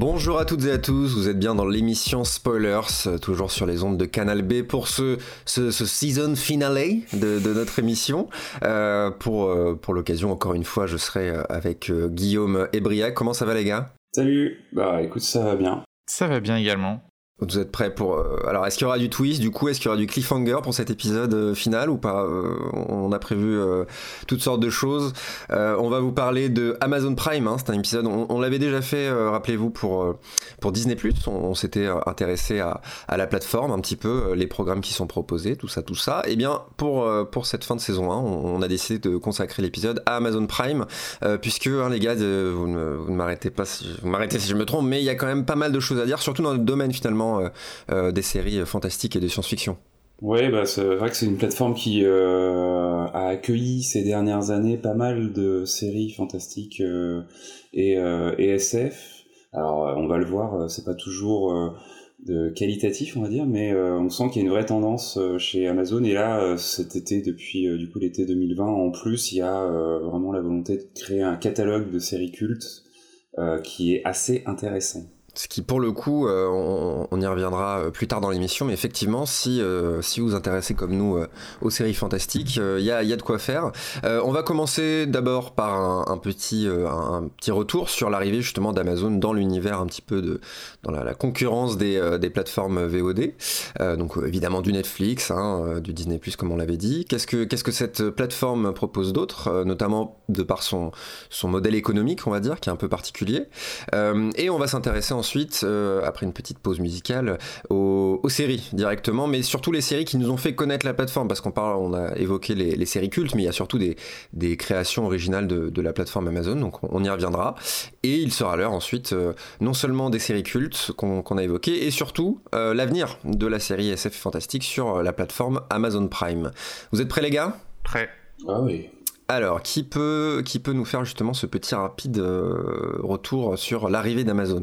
Bonjour à toutes et à tous, vous êtes bien dans l'émission Spoilers, toujours sur les ondes de Canal B pour ce, ce, season finale de, notre émission. Euh, pour euh, pour l'occasion, encore une fois, je serai avec euh, Guillaume et Briac. Comment ça va les gars? Salut, bah écoute, ça va bien. Ça va bien également. Vous êtes prêts pour... Euh, alors, est-ce qu'il y aura du twist du coup Est-ce qu'il y aura du cliffhanger pour cet épisode euh, final ou pas euh, On a prévu toutes sortes de choses. on va vous parler de Amazon Prime. Hein, c'est un épisode... On, l'avait déjà fait, rappelez-vous, pour, pour Disney ⁇ on, on s'était intéressé à, à, la plateforme, un petit peu, les programmes qui sont proposés, tout ça, tout ça. Et eh bien, pour, pour cette fin de saison 1, on, a décidé de consacrer l'épisode à Amazon Prime, puisque, hein, les gars, vous ne, vous ne m'arrêtez pas, si, vous m'arrêtez si je me trompe, mais il y a quand même pas mal de choses à dire, surtout dans le domaine finalement euh, euh, des séries fantastiques et de science-fiction. Oui, bah, c'est vrai que c'est une plateforme qui euh, a accueilli ces dernières années pas mal de séries fantastiques et, SF. Alors, on va le voir, c'est pas toujours de qualitatif, on va dire, mais on sent qu'il y a une vraie tendance chez Amazon. Et là, cet été, depuis du coup l'été 2020, en plus, il y a vraiment la volonté de créer un catalogue de séries cultes qui est assez intéressant. Ce qui, pour le coup, euh, on, y reviendra euh, plus tard dans l'émission, mais effectivement, si, euh, si vous vous intéressez comme nous aux séries fantastiques, il y a, y, a, de quoi faire. on va commencer d'abord par un, petit, un, petit retour sur l'arrivée justement d'Amazon dans l'univers un petit peu de dans la, concurrence des, des, plateformes VOD. donc évidemment du Netflix, hein, du Disney comme on l'avait dit. Qu'est-ce que que cette plateforme propose d'autre, notamment de par son son modèle économique, on va dire, qui est un peu particulier. et on va s'intéresser ensuite ensuite, euh, après une petite pause musicale, aux, séries directement, mais surtout les séries qui nous ont fait connaître la plateforme, parce qu'on parle, on a évoqué les, séries cultes, mais il y a surtout des, des créations originales de, la plateforme Amazon, donc on, y reviendra. Et il sera l'heure ensuite, euh, non seulement des séries cultes qu'on a évoquées, et surtout euh, l'avenir de la série SF fantastique sur la plateforme Amazon Prime. Vous êtes prêts les gars? Prêts. Ah oui. Alors, qui peut, qui peut nous faire justement ce petit rapide euh, retour sur l'arrivée d'Amazon?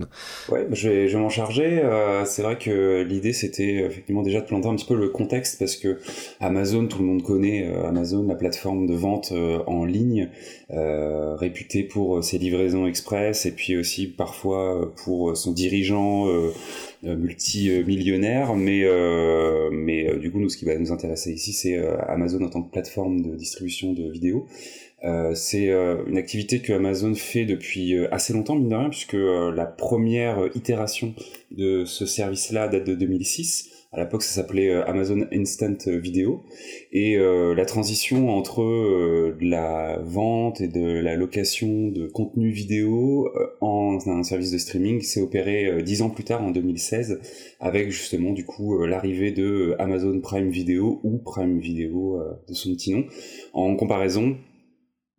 Ouais, je vais, m'en charger. Euh, c'est vrai que l'idée c'était effectivement déjà de planter un petit peu le contexte parce que Amazon, tout le monde connaît euh, Amazon, la plateforme de vente en ligne, réputée pour ses livraisons express et puis aussi parfois pour son dirigeant multimillionnaire. Mais, mais du coup, nous, ce qui va nous intéresser ici, c'est Amazon en tant que plateforme de distribution de vidéos. Euh, c'est euh, une activité que Amazon fait depuis euh, assez longtemps, mine de rien, puisque la première itération de ce service-là date de 2006. À l'époque, ça s'appelait Amazon Instant Video. Et la transition entre la vente et de la location de contenu vidéo en un service de streaming s'est opérée dix ans plus tard, en 2016, avec justement du coup l'arrivée de Amazon Prime Video ou Prime Video de son petit nom. En comparaison,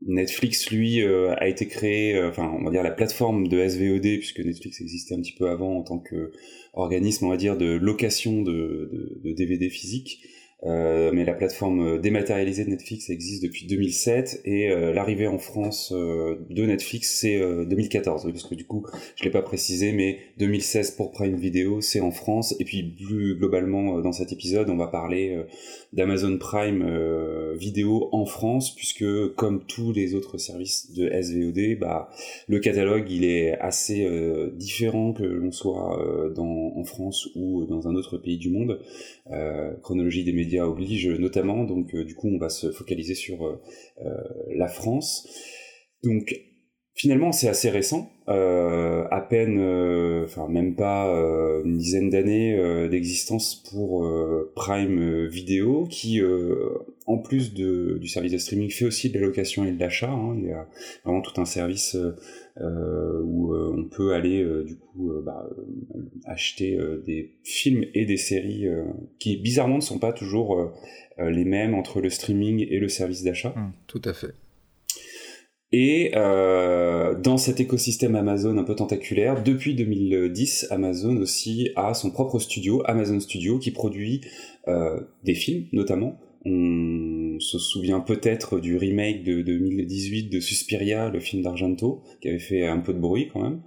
Netflix, lui, euh, a été créé, euh, enfin, on va dire la plateforme de SVOD, puisque Netflix existait un petit peu avant en tant qu'organisme, on va dire, de location de, de, de DVD physique. Euh, mais la plateforme dématérialisée de Netflix existe depuis 2007 et euh, l'arrivée en France euh, de Netflix c'est 2014 parce que du coup je l'ai pas précisé mais 2016 pour Prime Video c'est en France. Et puis plus globalement dans cet épisode on va parler d'Amazon Prime Vidéo en France puisque comme tous les autres services de SVOD bah le catalogue il est assez différent que l'on soit dans en France ou dans un autre pays du monde. Chronologie des médias oblige notamment, donc euh, du coup on va se focaliser sur euh, euh, la France. Donc finalement c'est assez récent, à peine, enfin même pas une dizaine d'années d'existence pour Prime Video, qui en plus de, du service de streaming fait aussi de la location et de l'achat. Hein. il y a vraiment tout un service euh, où euh, on peut aller euh, du coup bah, acheter des films et des séries qui bizarrement ne sont pas toujours les mêmes entre le streaming et le service d'achat. Mmh, tout à fait. Et euh, dans cet écosystème Amazon un peu tentaculaire, depuis 2010, Amazon aussi a son propre studio, Amazon Studio, qui produit euh, des films notamment. On se souvient peut-être du remake de 2018 de Suspiria, le film d'Argento, qui avait fait un peu de bruit quand même.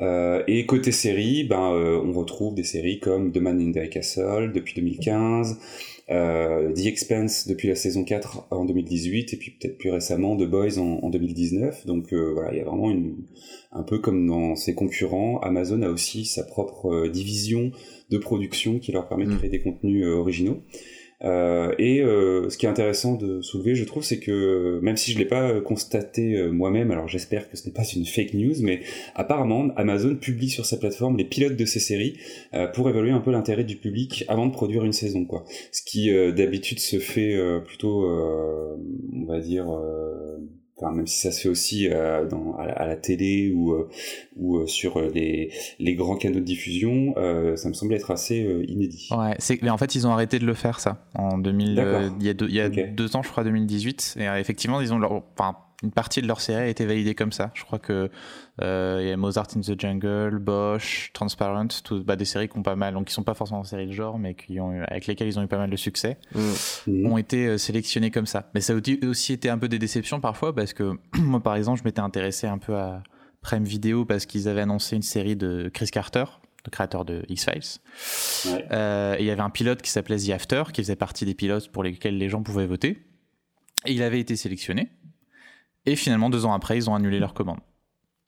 Euh, et côté série, ben, euh, on retrouve des séries comme The Man in the Castle depuis 2015, euh, The Expense depuis la saison 4 en 2018, et puis peut-être plus récemment The Boys en, en 2019. Donc euh, voilà, il y a vraiment une, un peu comme dans ses concurrents, Amazon a aussi sa propre division de production qui leur permet de mm. créer des contenus originaux. Euh, et euh, ce qui est intéressant de soulever, je trouve, c'est que même si je l'ai pas constaté euh, moi-même, alors j'espère que ce n'est pas une fake news, mais apparemment Amazon publie sur sa plateforme les pilotes de ses séries pour évaluer un peu l'intérêt du public avant de produire une saison, quoi. Ce qui d'habitude se fait plutôt, on va dire même si ça se fait aussi euh, dans, à, la, télé ou, euh, ou euh, sur les, les, grands canaux de diffusion, ça me semble être assez inédit. Ouais, mais en fait, ils ont arrêté de le faire, ça, en 2000, il y a, deux, il y a deux ans, je crois, 2018. Et effectivement, ils ont leur, enfin, une partie de leur série a été validée comme ça. Je crois que euh, il y a Mozart in the Jungle, Bosch, Transparent, tout, bah, des séries qui ont pas mal, donc qui sont pas forcément en série de genre, mais qui ont, avec lesquelles ils ont eu pas mal de succès, mmh. ont été euh, sélectionnés comme ça. Mais ça a aussi été un peu des déceptions parfois parce que moi, par exemple, je m'étais intéressé un peu à Prime Video parce qu'ils avaient annoncé une série de Chris Carter, le créateur de X-Files. Euh, et il y avait un pilote qui s'appelait The After, qui faisait partie des pilotes pour lesquels les gens pouvaient voter. Et il avait été sélectionné. Et finalement, deux ans après, ils ont annulé leur commande.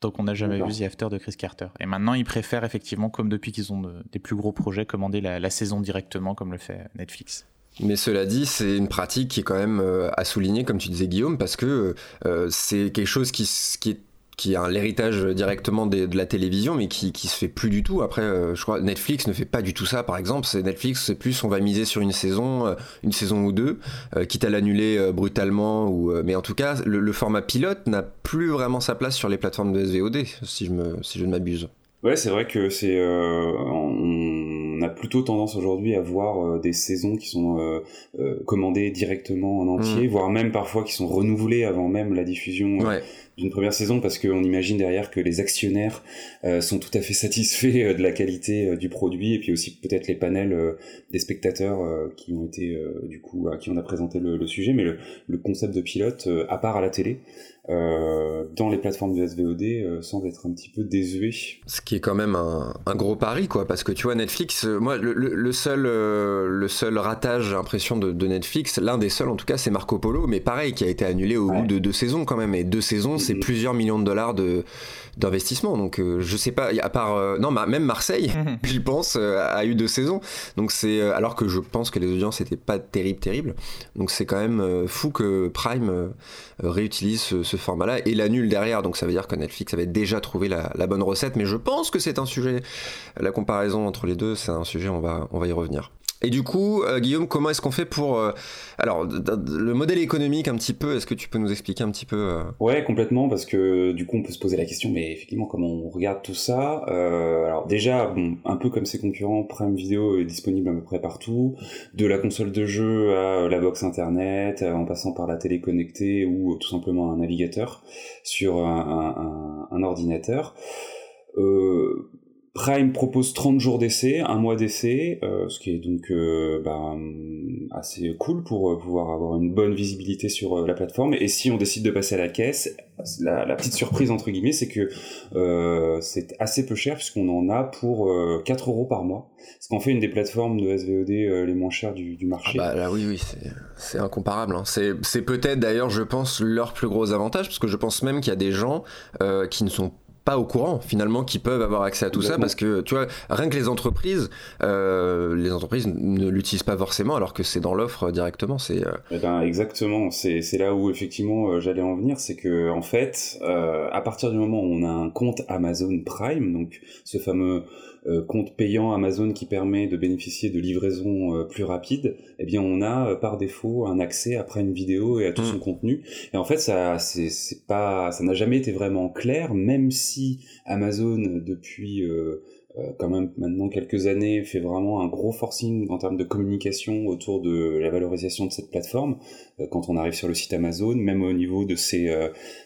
Donc on n'a jamais vu The After de Chris Carter. Et maintenant, ils préfèrent effectivement, comme depuis qu'ils ont des plus gros projets, commander la, saison directement, comme le fait Netflix. Mais cela dit, c'est une pratique qui est quand même euh, à souligner, comme tu disais Guillaume, parce que euh, c'est quelque chose qui, qui est qui a l'héritage directement de, la télévision, mais qui, qui se fait plus du tout. Après, euh, je crois Netflix ne fait pas du tout ça, par exemple. C'est Netflix, c'est plus on va miser sur une saison, euh, une saison ou deux, euh, quitte à l'annuler brutalement. Ou, mais en tout cas, le, format pilote n'a plus vraiment sa place sur les plateformes de SVOD, si je me, si je ne m'abuse. Ouais, c'est vrai que c'est plutôt tendance aujourd'hui à voir des saisons qui sont commandées directement en entier, mmh. voire même parfois qui sont renouvelées avant même la diffusion. Ouais d'une première saison parce qu'on imagine derrière que les actionnaires euh, sont tout à fait satisfaits euh, de la qualité euh, du produit et puis aussi peut-être les panels des spectateurs qui ont été du coup à qui on a présenté le, le sujet mais le, le, concept de pilote à part à la télé euh, dans les plateformes de SVOD euh, semble être un petit peu désuet. Ce qui est quand même un, un gros pari, quoi, parce que tu vois, Netflix, euh, moi, le, le, seul, le seul ratage, j'ai l'impression, de, de, Netflix, l'un des seuls en tout cas, c'est Marco Polo, mais pareil, qui a été annulé au bout de deux saisons quand même, et deux saisons, c'est mm-hmm. plusieurs millions de dollars de d'investissement. Donc je sais pas, à part non, même Marseille, mm-hmm. j'y pense, a eu deux saisons. Donc c'est alors que je pense que les audiences étaient pas terribles, terribles. Donc c'est quand même fou que Prime réutilise ce format-là et l'annule derrière. Donc ça veut dire que Netflix avait déjà trouvé la, bonne recette. Mais je pense que c'est un sujet, la comparaison entre les deux, c'est un sujet, on va, on va y revenir. Et du coup, euh, Guillaume, comment est-ce qu'on fait pour... Euh, alors, le modèle économique un petit peu, est-ce que tu peux nous expliquer un petit peu euh... Ouais, complètement, parce que du coup, on peut se poser la question, mais effectivement, comment on regarde tout ça Alors déjà, un peu comme ses concurrents, Prime Video est disponible à peu près partout, de la console de jeu à la box internet, en passant par la télé connectée ou tout simplement un navigateur sur un, un, un ordinateur. Euh, Prime propose 30 jours d'essai, un mois d'essai, euh, ce qui est donc euh, ben, assez cool pour euh, pouvoir avoir une bonne visibilité sur la plateforme. Et si on décide de passer à la caisse, la, petite surprise entre guillemets, c'est que c'est assez peu cher puisqu'on en a pour 4 euros par mois. Ce qu'en fait une des plateformes de SVOD les moins chères du, marché. Ah bah là oui, oui, c'est incomparable. Hein. C'est peut-être d'ailleurs, je pense, leur plus gros avantage parce que je pense même qu'il y a des gens qui ne sont pas au courant finalement qui peuvent avoir accès à tout ça parce que tu vois rien que les entreprises euh, les entreprises ne l'utilisent pas forcément alors que c'est dans l'offre directement c'est euh, eh ben, exactement. C'est là où effectivement euh, j'allais en venir c'est que en fait à partir du moment où on a un compte Amazon Prime donc ce fameux euh, compte payant Amazon qui permet de bénéficier de livraison euh, plus rapide, eh bien on a euh, par défaut un accès après une vidéo et à tout hmm. son contenu. Et en fait, ça c'est pas ça n'a jamais été vraiment clair, même si Amazon depuis quand même maintenant quelques années fait vraiment un gros forcing en termes de communication autour de la valorisation de cette plateforme. Quand on arrive sur le site Amazon même au niveau de ces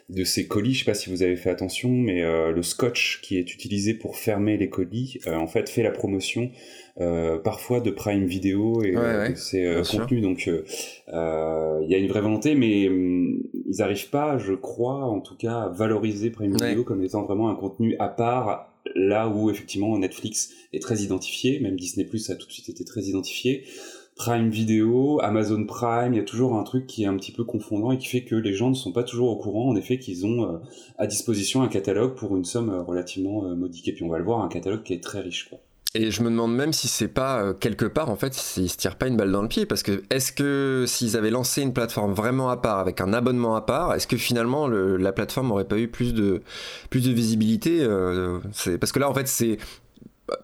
de ces colis je sais pas si vous avez fait attention mais le scotch qui est utilisé pour fermer les colis en fait fait la promotion euh, parfois de Prime Video et euh, de ses euh, contenus. Donc il y a une vraie volonté, mais hum, ils n'arrivent pas, je crois, en tout cas, à valoriser Prime Video comme étant vraiment un contenu à part là où effectivement Netflix est très identifié, même Disney Plus a tout de suite été très identifié. Prime Video, Amazon Prime, il y a toujours un truc qui est un petit peu confondant et qui fait que les gens ne sont pas toujours au courant, en effet, qu'ils ont à disposition un catalogue pour une somme relativement modique. Et puis on va le voir, un catalogue qui est très riche. Quoi. Et je me demande même si c'est pas euh, quelque part en fait s'ils se tirent pas une balle dans le pied parce que est-ce que s'ils avaient lancé une plateforme vraiment à part avec un abonnement à part, est-ce que finalement la plateforme aurait pas eu plus de plus de visibilité euh, parce que là en fait c'est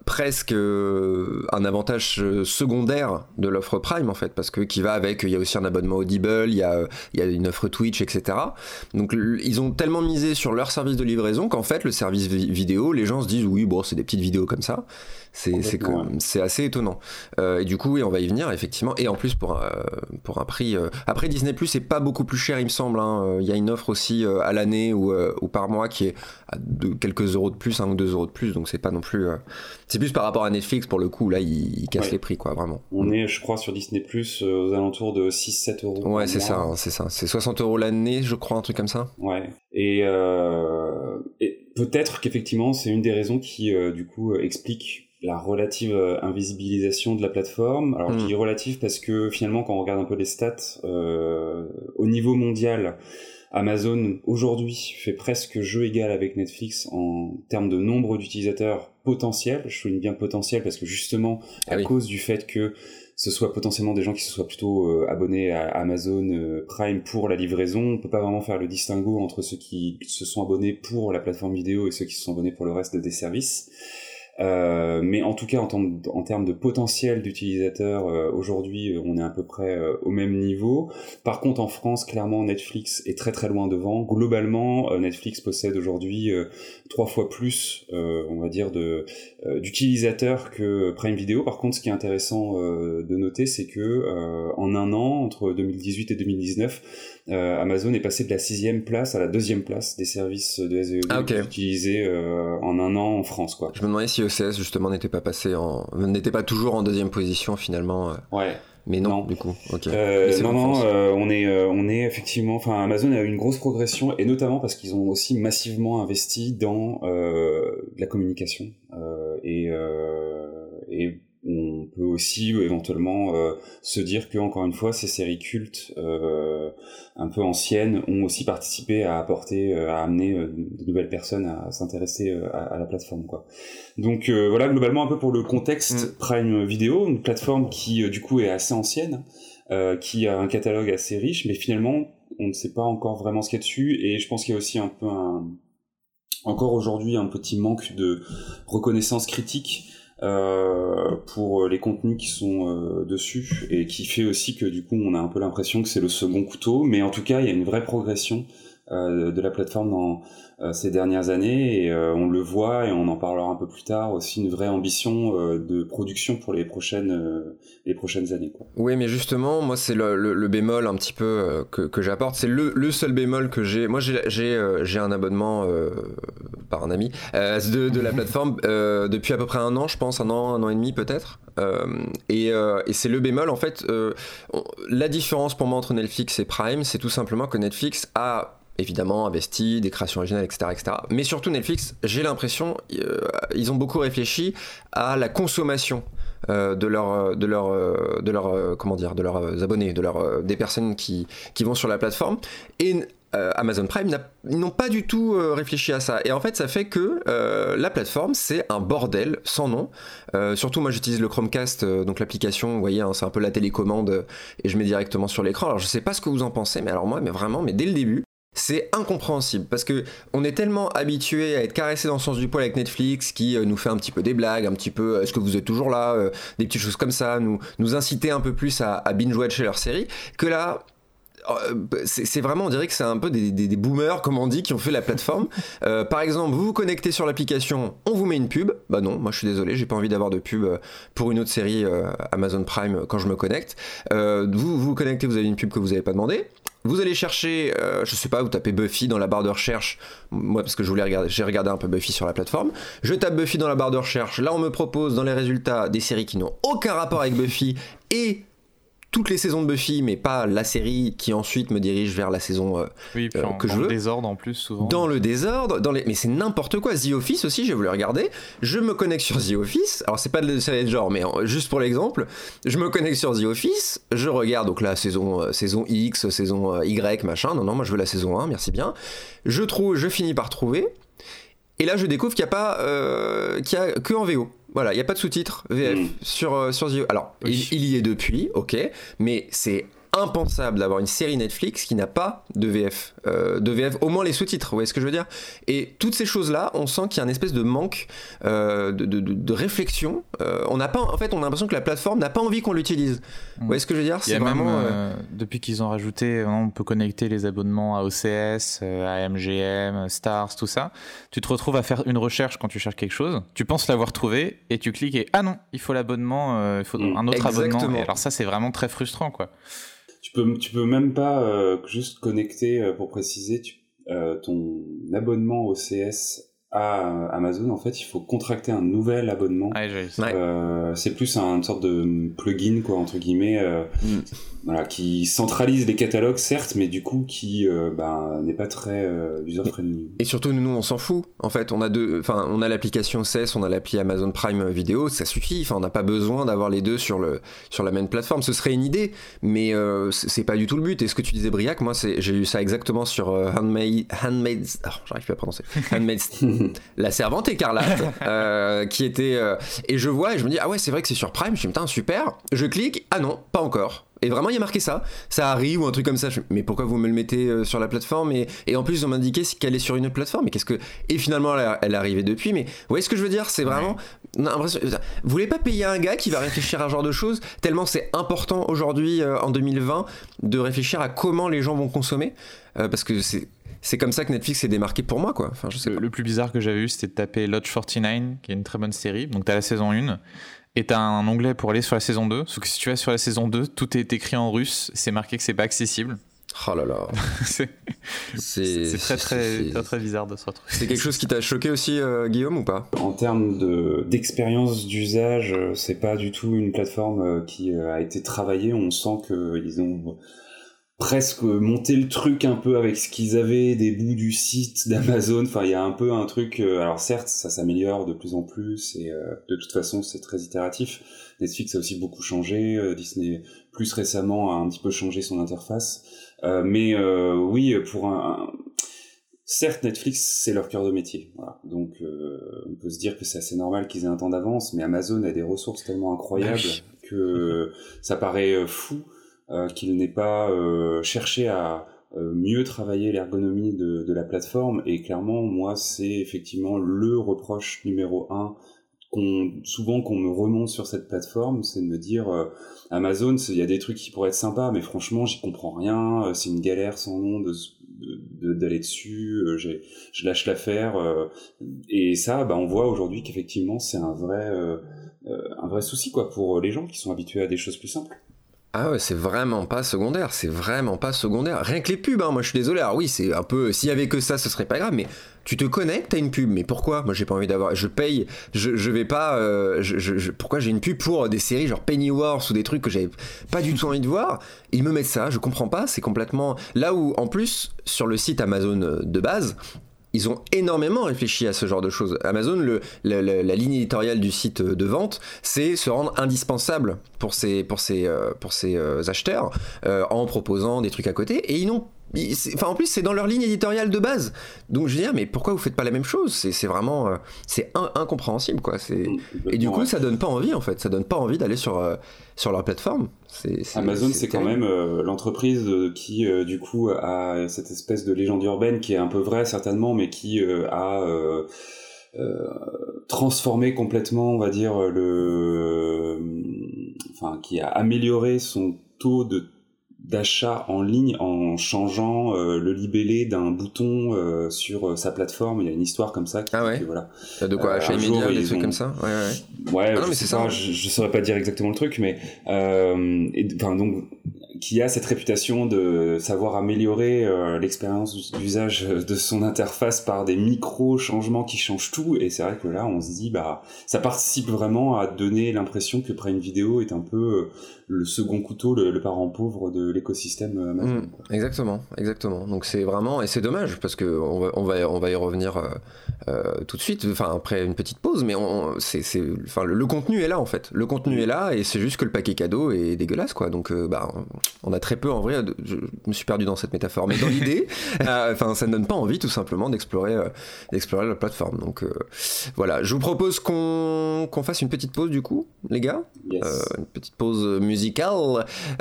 presque euh, un avantage euh, secondaire de l'offre Prime en fait parce que qui va avec il y a aussi un abonnement Audible il y a, il y a une offre Twitch etc donc ils ont tellement misé sur leur service de livraison qu'en fait le service vidéo les gens se disent oui bon c'est des petites vidéos comme ça. C'est c'est assez étonnant. Euh, et du coup oui on va y venir effectivement. Et en plus pour un, pour un prix après Disney Plus c'est pas beaucoup plus cher il me semble hein. il y a une offre aussi à l'année ou, ou, par mois qui est à de quelques euros de plus un ou deux euros de plus. Donc c'est pas non plus c'est plus par rapport à Netflix, pour le coup, là, il, casse les prix, quoi, vraiment. On est, je crois, sur Disney Plus euh, aux alentours de 6-7 euros. Ouais, c'est ça, c'est ça. C'est 60 euros l'année, je crois, un truc comme ça. Ouais. Et, euh, et peut-être qu'effectivement, c'est une des raisons qui, euh, du coup, explique la relative invisibilisation de la plateforme. Alors, je hmm. dis relative parce que finalement, quand on regarde un peu les stats, au niveau mondial, Amazon aujourd'hui fait presque jeu égal avec Netflix en termes de nombre d'utilisateurs potentiels. Je souligne bien potentiel parce que justement, ah à cause du fait que ce soit potentiellement des gens qui se soient plutôt euh, abonnés à Amazon euh, Prime pour la livraison, on peut pas vraiment faire le distinguo entre ceux qui se sont abonnés pour la plateforme vidéo et ceux qui se sont abonnés pour le reste des services. Euh, mais en tout cas, en, termes de potentiel d'utilisateurs, euh, aujourd'hui, euh, on est à peu près au même niveau. Par contre, en France, clairement, Netflix est très très loin devant. Globalement, Netflix possède aujourd'hui trois fois plus, on va dire, de d'utilisateurs que Prime Video. Par contre, ce qui est intéressant de noter, c'est que en un an, entre 2018 et 2019, euh, Amazon est passé de la sixième place à la deuxième place des services de SEO ah, utilisés euh, en un an en France. Quoi. Je me demandais si ECS justement n'était pas passé en, n'était pas toujours en deuxième position finalement. Euh. Ouais. Mais non, du coup. non, non, on est, on est effectivement. Enfin, Amazon a eu une grosse progression et notamment parce qu'ils ont aussi massivement investi dans la communication et, et peut aussi éventuellement euh, se dire que encore une fois ces séries cultes euh, un peu anciennes ont aussi participé à apporter euh, à amener de nouvelles personnes à s'intéresser à, la plateforme quoi donc voilà globalement un peu pour le contexte mm. Prime Video une plateforme qui du coup est assez ancienne qui a un catalogue assez riche mais finalement on ne sait pas encore vraiment ce qu'il y a dessus et je pense qu'il y a aussi un peu un encore aujourd'hui un petit manque de reconnaissance critique euh, pour les contenus qui sont euh, dessus et qui fait aussi que du coup on a un peu l'impression que c'est le second couteau. Mais en tout cas il y a une vraie progression euh, de la plateforme dans euh, ces dernières années et euh, on le voit et on en parlera un peu plus tard aussi une vraie ambition de production pour les prochaines les prochaines années. Oui mais justement moi c'est le, le, bémol un petit peu que, j'apporte. C'est le, le, seul bémol que j'ai. Moi j'ai j'ai un abonnement par un ami de, de la plateforme depuis à peu près un an je pense un an un an et demi peut-être. Et, et c'est le bémol en fait la différence pour moi entre Netflix et Prime c'est tout simplement que Netflix a évidemment investi, des créations originales, etc. etc. Mais surtout Netflix, j'ai l'impression, euh, ils ont beaucoup réfléchi à la consommation euh, de leur de leur euh, de leur comment dire de leurs abonnés de leurs des personnes qui qui vont sur la plateforme et Amazon Prime ils n'ont pas du tout réfléchi à ça et en fait ça fait que la plateforme c'est un bordel sans nom surtout moi j'utilise le Chromecast donc l'application vous voyez hein, c'est un peu la télécommande et je mets directement sur l'écran alors je sais pas ce que vous en pensez mais alors moi mais vraiment mais dès le début c'est incompréhensible parce que on est tellement habitué à être caressé dans le sens du poil avec Netflix qui euh, nous fait un petit peu des blagues, un petit peu euh, est-ce que vous êtes toujours là, euh, des petites choses comme ça, nous, nous inciter un peu plus à, binge-watcher leur série, que là, c'est vraiment, on dirait que c'est un peu des, des, boomers, comme on dit, qui ont fait la plateforme. par exemple, vous vous connectez sur l'application, on vous met une pub, Bah non, moi je suis désolé, j'ai pas envie d'avoir de pub pour une autre série Amazon Prime quand je me connecte. vous vous connectez, vous avez une pub que vous n'avez pas demandé. Vous allez chercher, je sais pas, vous tapez Buffy dans la barre de recherche. Moi, parce que je voulais regarder, j'ai regardé un peu Buffy sur la plateforme. Je tape Buffy dans la barre de recherche. Là, on me propose dans les résultats des séries qui n'ont aucun rapport avec Buffy et toutes les saisons de Buffy, mais pas la série qui ensuite me dirige vers la saison euh, oui, euh, que je veux. Dans le désordre en plus, souvent. Dans le désordre, dans les... mais c'est n'importe quoi. The Office aussi, j'ai voulu regarder. Je me connecte sur The Office. Alors, c'est pas de série de genre, mais juste pour l'exemple, je me connecte sur The Office. Je regarde donc la saison, euh, saison X, saison Y, machin. Non, non, moi je veux la saison 1, merci bien. Je trouve, je finis par trouver. Et là, je découvre qu'il n'y a pas, qu'il y a que en VO. Voilà, il n'y a pas de sous-titres VF hmm. sur, euh, sur The... Alors, il, il, y est depuis, ok, mais c'est impensable d'avoir une série Netflix qui n'a pas de VF, euh, de VF, au moins les sous-titres, vous voyez ce que je veux dire? Et toutes ces choses-là, on sent qu'il y a un espèce de manque euh, de, de, réflexion. Euh, on n'a pas, en fait, on a l'impression que la plateforme n'a pas envie qu'on l'utilise. Vous voyez ce que je veux dire? C'est vraiment depuis qu'ils ont rajouté, on peut connecter les abonnements à OCS, à MGM, Stars, tout ça. Tu te retrouves à faire une recherche quand tu cherches quelque chose. Tu penses l'avoir trouvé et tu cliques et ah non, il faut l'abonnement, il faut mm. un autre abonnement. alors ça, c'est vraiment très frustrant, quoi. Tu peux, tu peux même pas euh, juste connecter, euh, pour préciser, tu, euh, ton abonnement au CS à Amazon, en fait, il faut contracter un nouvel abonnement. euh, c'est plus un, une sorte de plugin, quoi, entre guillemets, euh, mm. Voilà, qui centralise les catalogues, certes, mais du coup, qui euh, ben, n'est pas très euh, user-friendly. Et surtout, nous, on s'en fout. En fait, on a deux, enfin, on a l'application CES, on a l'appli Amazon Prime Video, ça suffit. Enfin, on n'a pas besoin d'avoir les deux sur le sur la même plateforme. Ce serait une idée, mais c'est pas du tout le but. Et ce que tu disais, Briac, moi, j'ai eu ça exactement sur Handmaid, Handmaid's, oh, j'arrive plus à prononcer, Handmaid's la servante écarlate, euh, qui était. Euh, et je vois et je me dis, ah ouais, c'est vrai que c'est sur Prime. Je me dis, putain, super. Je clique, ah non, pas encore. Et vraiment, il y a marqué ça. Ça arrive ou un truc comme ça. mais pourquoi vous me le mettez euh, sur la plateforme et, et, en plus, on m'a indiqué qu'elle est sur une autre plateforme. Et qu'est-ce que Et finalement, elle, est arrivée depuis. Mais vous voyez ce que je veux dire? C'est vraiment. Vous voulez pas payer un gars qui va réfléchir à ce genre de choses? Tellement c'est important aujourd'hui en 2020 de réfléchir à comment les gens vont consommer parce que c'est c'est comme ça que Netflix s'est démarqué pour moi, quoi. Enfin, je sais le, plus bizarre que j'avais eu, c'était de taper Lodge 49, qui est une très bonne série. Donc, t'as la saison 1, et t'as un onglet pour aller sur la saison 2. Sauf que si tu vas sur la saison 2, tout est écrit en russe, c'est marqué que c'est pas accessible. Oh là là. c'est très très, très très bizarre de se retrouver. C'est quelque chose qui t'a choqué aussi, euh, Guillaume, ou pas? En termes d'expérience d'usage, euh, c'est pas du tout une plateforme euh, qui a été travaillée. On sent qu'ils ont presque monter le truc un peu avec ce qu'ils avaient des bouts du site d'Amazon. Enfin il y a un peu un truc euh, alors certes ça s'améliore de plus en plus et euh, de toute façon c'est très itératif. Netflix a aussi beaucoup changé euh, Disney plus récemment a un petit peu changé son interface. Mais oui pour un, certes Netflix c'est leur cœur de métier voilà. donc on peut se dire que c'est assez normal qu'ils aient un temps d'avance mais Amazon a des ressources tellement incroyables bah que ça paraît fou qu'il n'ait pas euh, cherché à euh, mieux travailler l'ergonomie de, de, la plateforme. Et clairement, moi, c'est effectivement le reproche numéro un qu'on, souvent qu'on me remonte sur cette plateforme, c'est de me dire Amazon, il y a des trucs qui pourraient être sympas, mais franchement, j'y comprends rien. c'est une galère sans nom de d'aller dessus, je lâche l'affaire. et ça, bah, on voit aujourd'hui qu'effectivement, c'est un vrai, un vrai souci quoi pour les gens qui sont habitués à des choses plus simples. Ah ouais, c'est vraiment pas secondaire, c'est vraiment pas secondaire. Rien que les pubs, hein, moi je suis désolé. Alors oui, c'est un peu. S'il y avait que ça, ce serait pas grave, mais tu te connectes à une pub, mais pourquoi? Moi j'ai pas envie d'avoir. Je paye, je, vais pas. Euh, pourquoi j'ai une pub pour des séries genre Pennyworth ou des trucs que j'avais pas du tout envie de voir? Ils me mettent ça, je comprends pas, c'est complètement. Là où en plus, sur le site Amazon de base, ils ont énormément réfléchi à ce genre de choses. Amazon, la ligne éditoriale du site de vente, c'est se rendre indispensable pour ses, pour ses, euh, pour ses euh, acheteurs euh, en proposant des trucs à côté. Et ils n'ont Enfin, en plus, c'est dans leur ligne éditoriale de base. Donc, je veux dire, mais pourquoi vous faites pas la même chose? C'est vraiment, c'est incompréhensible, quoi. Et du coup, ça donne pas envie, en fait. Ça donne pas envie d'aller sur sur leur plateforme. Amazon, c'est quand même euh, l'entreprise qui, euh, du coup, a cette espèce de légende urbaine qui est un peu vraie certainement, mais qui a transformé complètement, on va dire, le, enfin, qui a amélioré son taux de d'achat en ligne en changeant euh, le libellé d'un bouton euh, sur sa plateforme. Il y a une histoire comme ça. Qui ah ouais. voilà. De quoi acheter immédiat, des trucs comme ça. Ouais, ouais. Ouais. Ah non, mais c'est ça. Je, je saurais pas dire exactement le truc, mais enfin donc qui a cette réputation de savoir améliorer euh, l'expérience d'usage de son interface par des micro changements qui changent tout. Et c'est vrai que là on se dit bah ça participe vraiment à donner l'impression que Prime Video est un peu euh, le second couteau, le, parent pauvre de l'écosystème euh, Amazon. Mm, exactement, exactement. Donc c'est vraiment et c'est dommage parce que on va, on va, on va y revenir euh, euh, tout de suite. Enfin après une petite pause, mais on, c'est, enfin le, contenu est là en fait. Le contenu est là et c'est juste que le paquet cadeau est dégueulasse quoi. Donc bah on a très peu en vrai. Je me suis perdu dans cette métaphore, mais dans l'idée, enfin ça ne donne pas envie tout simplement d'explorer, d'explorer la plateforme. Donc voilà, je vous propose qu'on qu'on fasse une petite pause du coup, les gars. une petite pause musicale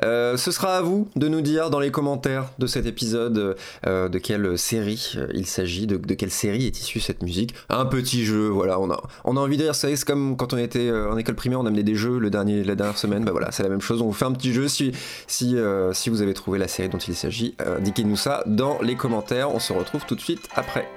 euh, ce sera à vous de nous dire dans les commentaires de cet épisode euh, de quelle série euh, il s'agit, de, quelle série est issue cette musique. Un petit jeu, voilà, on a, on a envie de dire c'est comme quand on était en école primaire, on amenait des jeux le dernier, la dernière semaine, bah voilà, c'est la même chose, on vous fait un petit jeu si, si, si vous avez trouvé la série dont il s'agit, indiquez-nous ça dans les commentaires, on se retrouve tout de suite après.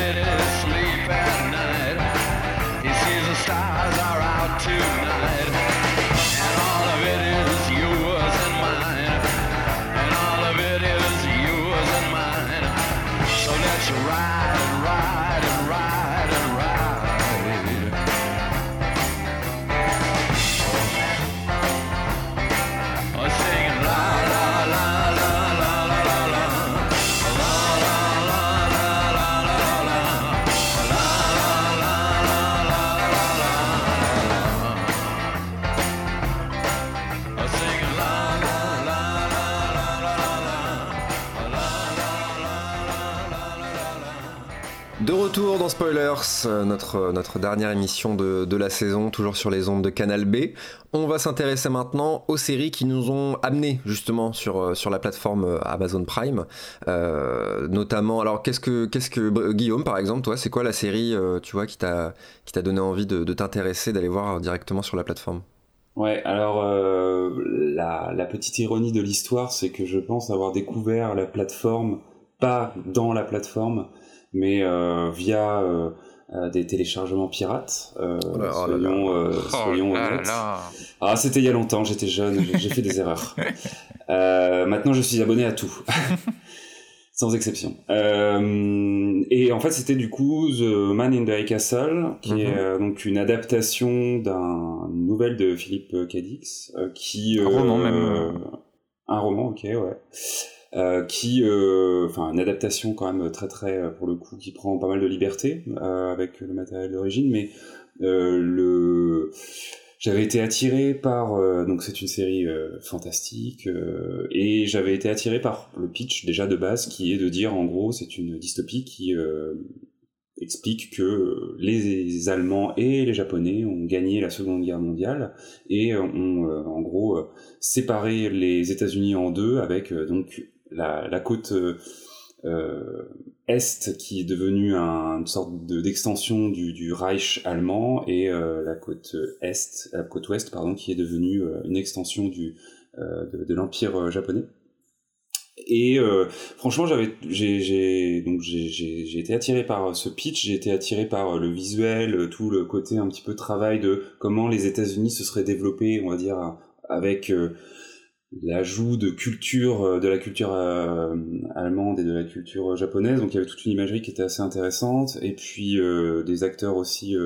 city. Retour dans Spoilers, euh, notre, notre dernière émission de, la saison, toujours sur les ondes de Canal B. On va s'intéresser maintenant aux séries qui nous ont amenés justement sur, euh, la plateforme euh, Amazon Prime. Euh, notamment, alors qu'est-ce que, Guillaume par exemple, toi, c'est quoi la série tu vois, qui t'a, donné envie de, t'intéresser, d'aller voir directement sur la plateforme? Ouais, alors euh, la petite ironie de l'histoire, c'est que je pense avoir découvert la plateforme, pas dans la plateforme, mais euh, via euh, euh, des téléchargements pirates. Oh soyons, oh honnêtes. Ah, c'était il y a longtemps, j'étais jeune, j'ai fait des erreurs. maintenant, je suis abonné à tout. sans exception. Euh, et en fait, c'était du coup The Man in the High Castle, qui est mhm. donc une adaptation d'un nouvelle de Philippe Cadix, qui un roman même. un roman, ok, ouais. Euh, qui, euh, enfin, une adaptation quand même très très euh, pour le coup qui prend pas mal de liberté avec le matériel d'origine, mais le j'avais été attiré par donc c'est une série fantastique et j'avais été attiré par le pitch déjà de base qui est de dire en gros c'est une dystopie qui explique que les Allemands et les Japonais ont gagné la Seconde Guerre mondiale et ont en gros séparé les États-Unis en deux avec donc la, côte euh, euh, est qui est devenue une sorte d'extension du, du, Reich allemand et euh, la côte est, la côte ouest pardon, qui est devenue une extension du, de, l'empire japonais. Et franchement, j'avais, j'ai, donc j'ai, été attiré par ce pitch, j'ai été attiré par le visuel, tout le côté un petit peu travail de comment les États-Unis se seraient développés, on va dire, avec l'ajout de culture, euh, de la culture euh, allemande et de la culture japonaise. Donc il y avait toute une imagerie qui était assez intéressante. Et puis euh, des acteurs aussi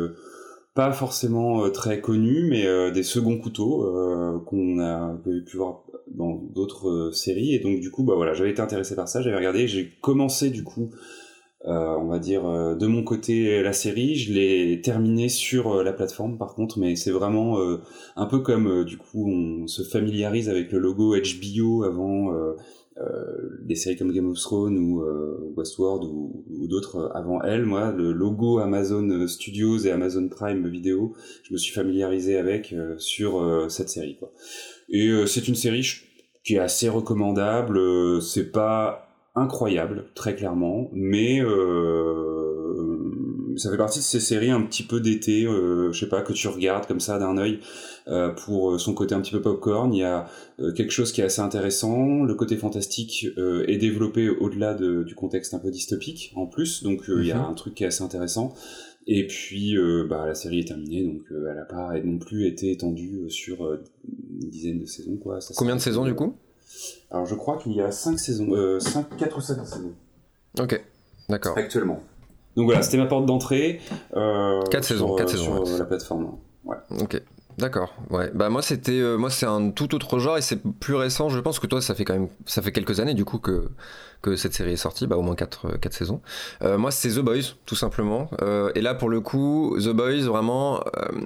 pas forcément très connus, mais des seconds couteaux qu'on a pu voir dans d'autres séries. Et donc du coup, bah voilà, j'avais été intéressé par ça, j'avais regardé, j'ai commencé du coup euh, on va dire euh, de mon côté la série je l'ai terminée sur euh, la plateforme par contre mais c'est vraiment un peu comme du coup on se familiarise avec le logo HBO avant des séries comme Game of Thrones ou Westworld ou, d'autres avant elle. Moi le logo Amazon Studios et Amazon Prime Video je me suis familiarisé avec sur cette série quoi. Et c'est une série qui est assez recommandable c'est pas incroyable, très clairement, mais euh, ça fait partie de ces séries un petit peu d'été, euh, je sais pas, que tu regardes comme ça d'un œil euh, pour son côté un petit peu popcorn. Il y a quelque chose qui est assez intéressant, le côté fantastique est développé au-delà du contexte un peu dystopique en plus, donc il y a mhm. un truc qui est assez intéressant. Et puis, bah, la série est terminée, donc elle n'a pas non plus été étendue sur une dizaine de saisons. Quoi. Combien de saisons du coup? Alors je crois qu'il y a 5 saisons, euh, 5, 4 ou 5 saisons. Ok, d'accord. Actuellement. Donc voilà, c'était ma porte d'entrée. Euh, 4 saisons, 4 saisons. Sur la plateforme. Ouais. Ok. D'accord. Ouais. Bah moi c'était euh, moi c'est un tout autre genre et c'est plus récent. Je pense que toi ça fait quand même ça fait quelques années du coup que que cette série est sortie, bah au moins 4 quatre saisons. Euh, moi c'est The Boys tout simplement. Euh, et là pour le coup The Boys vraiment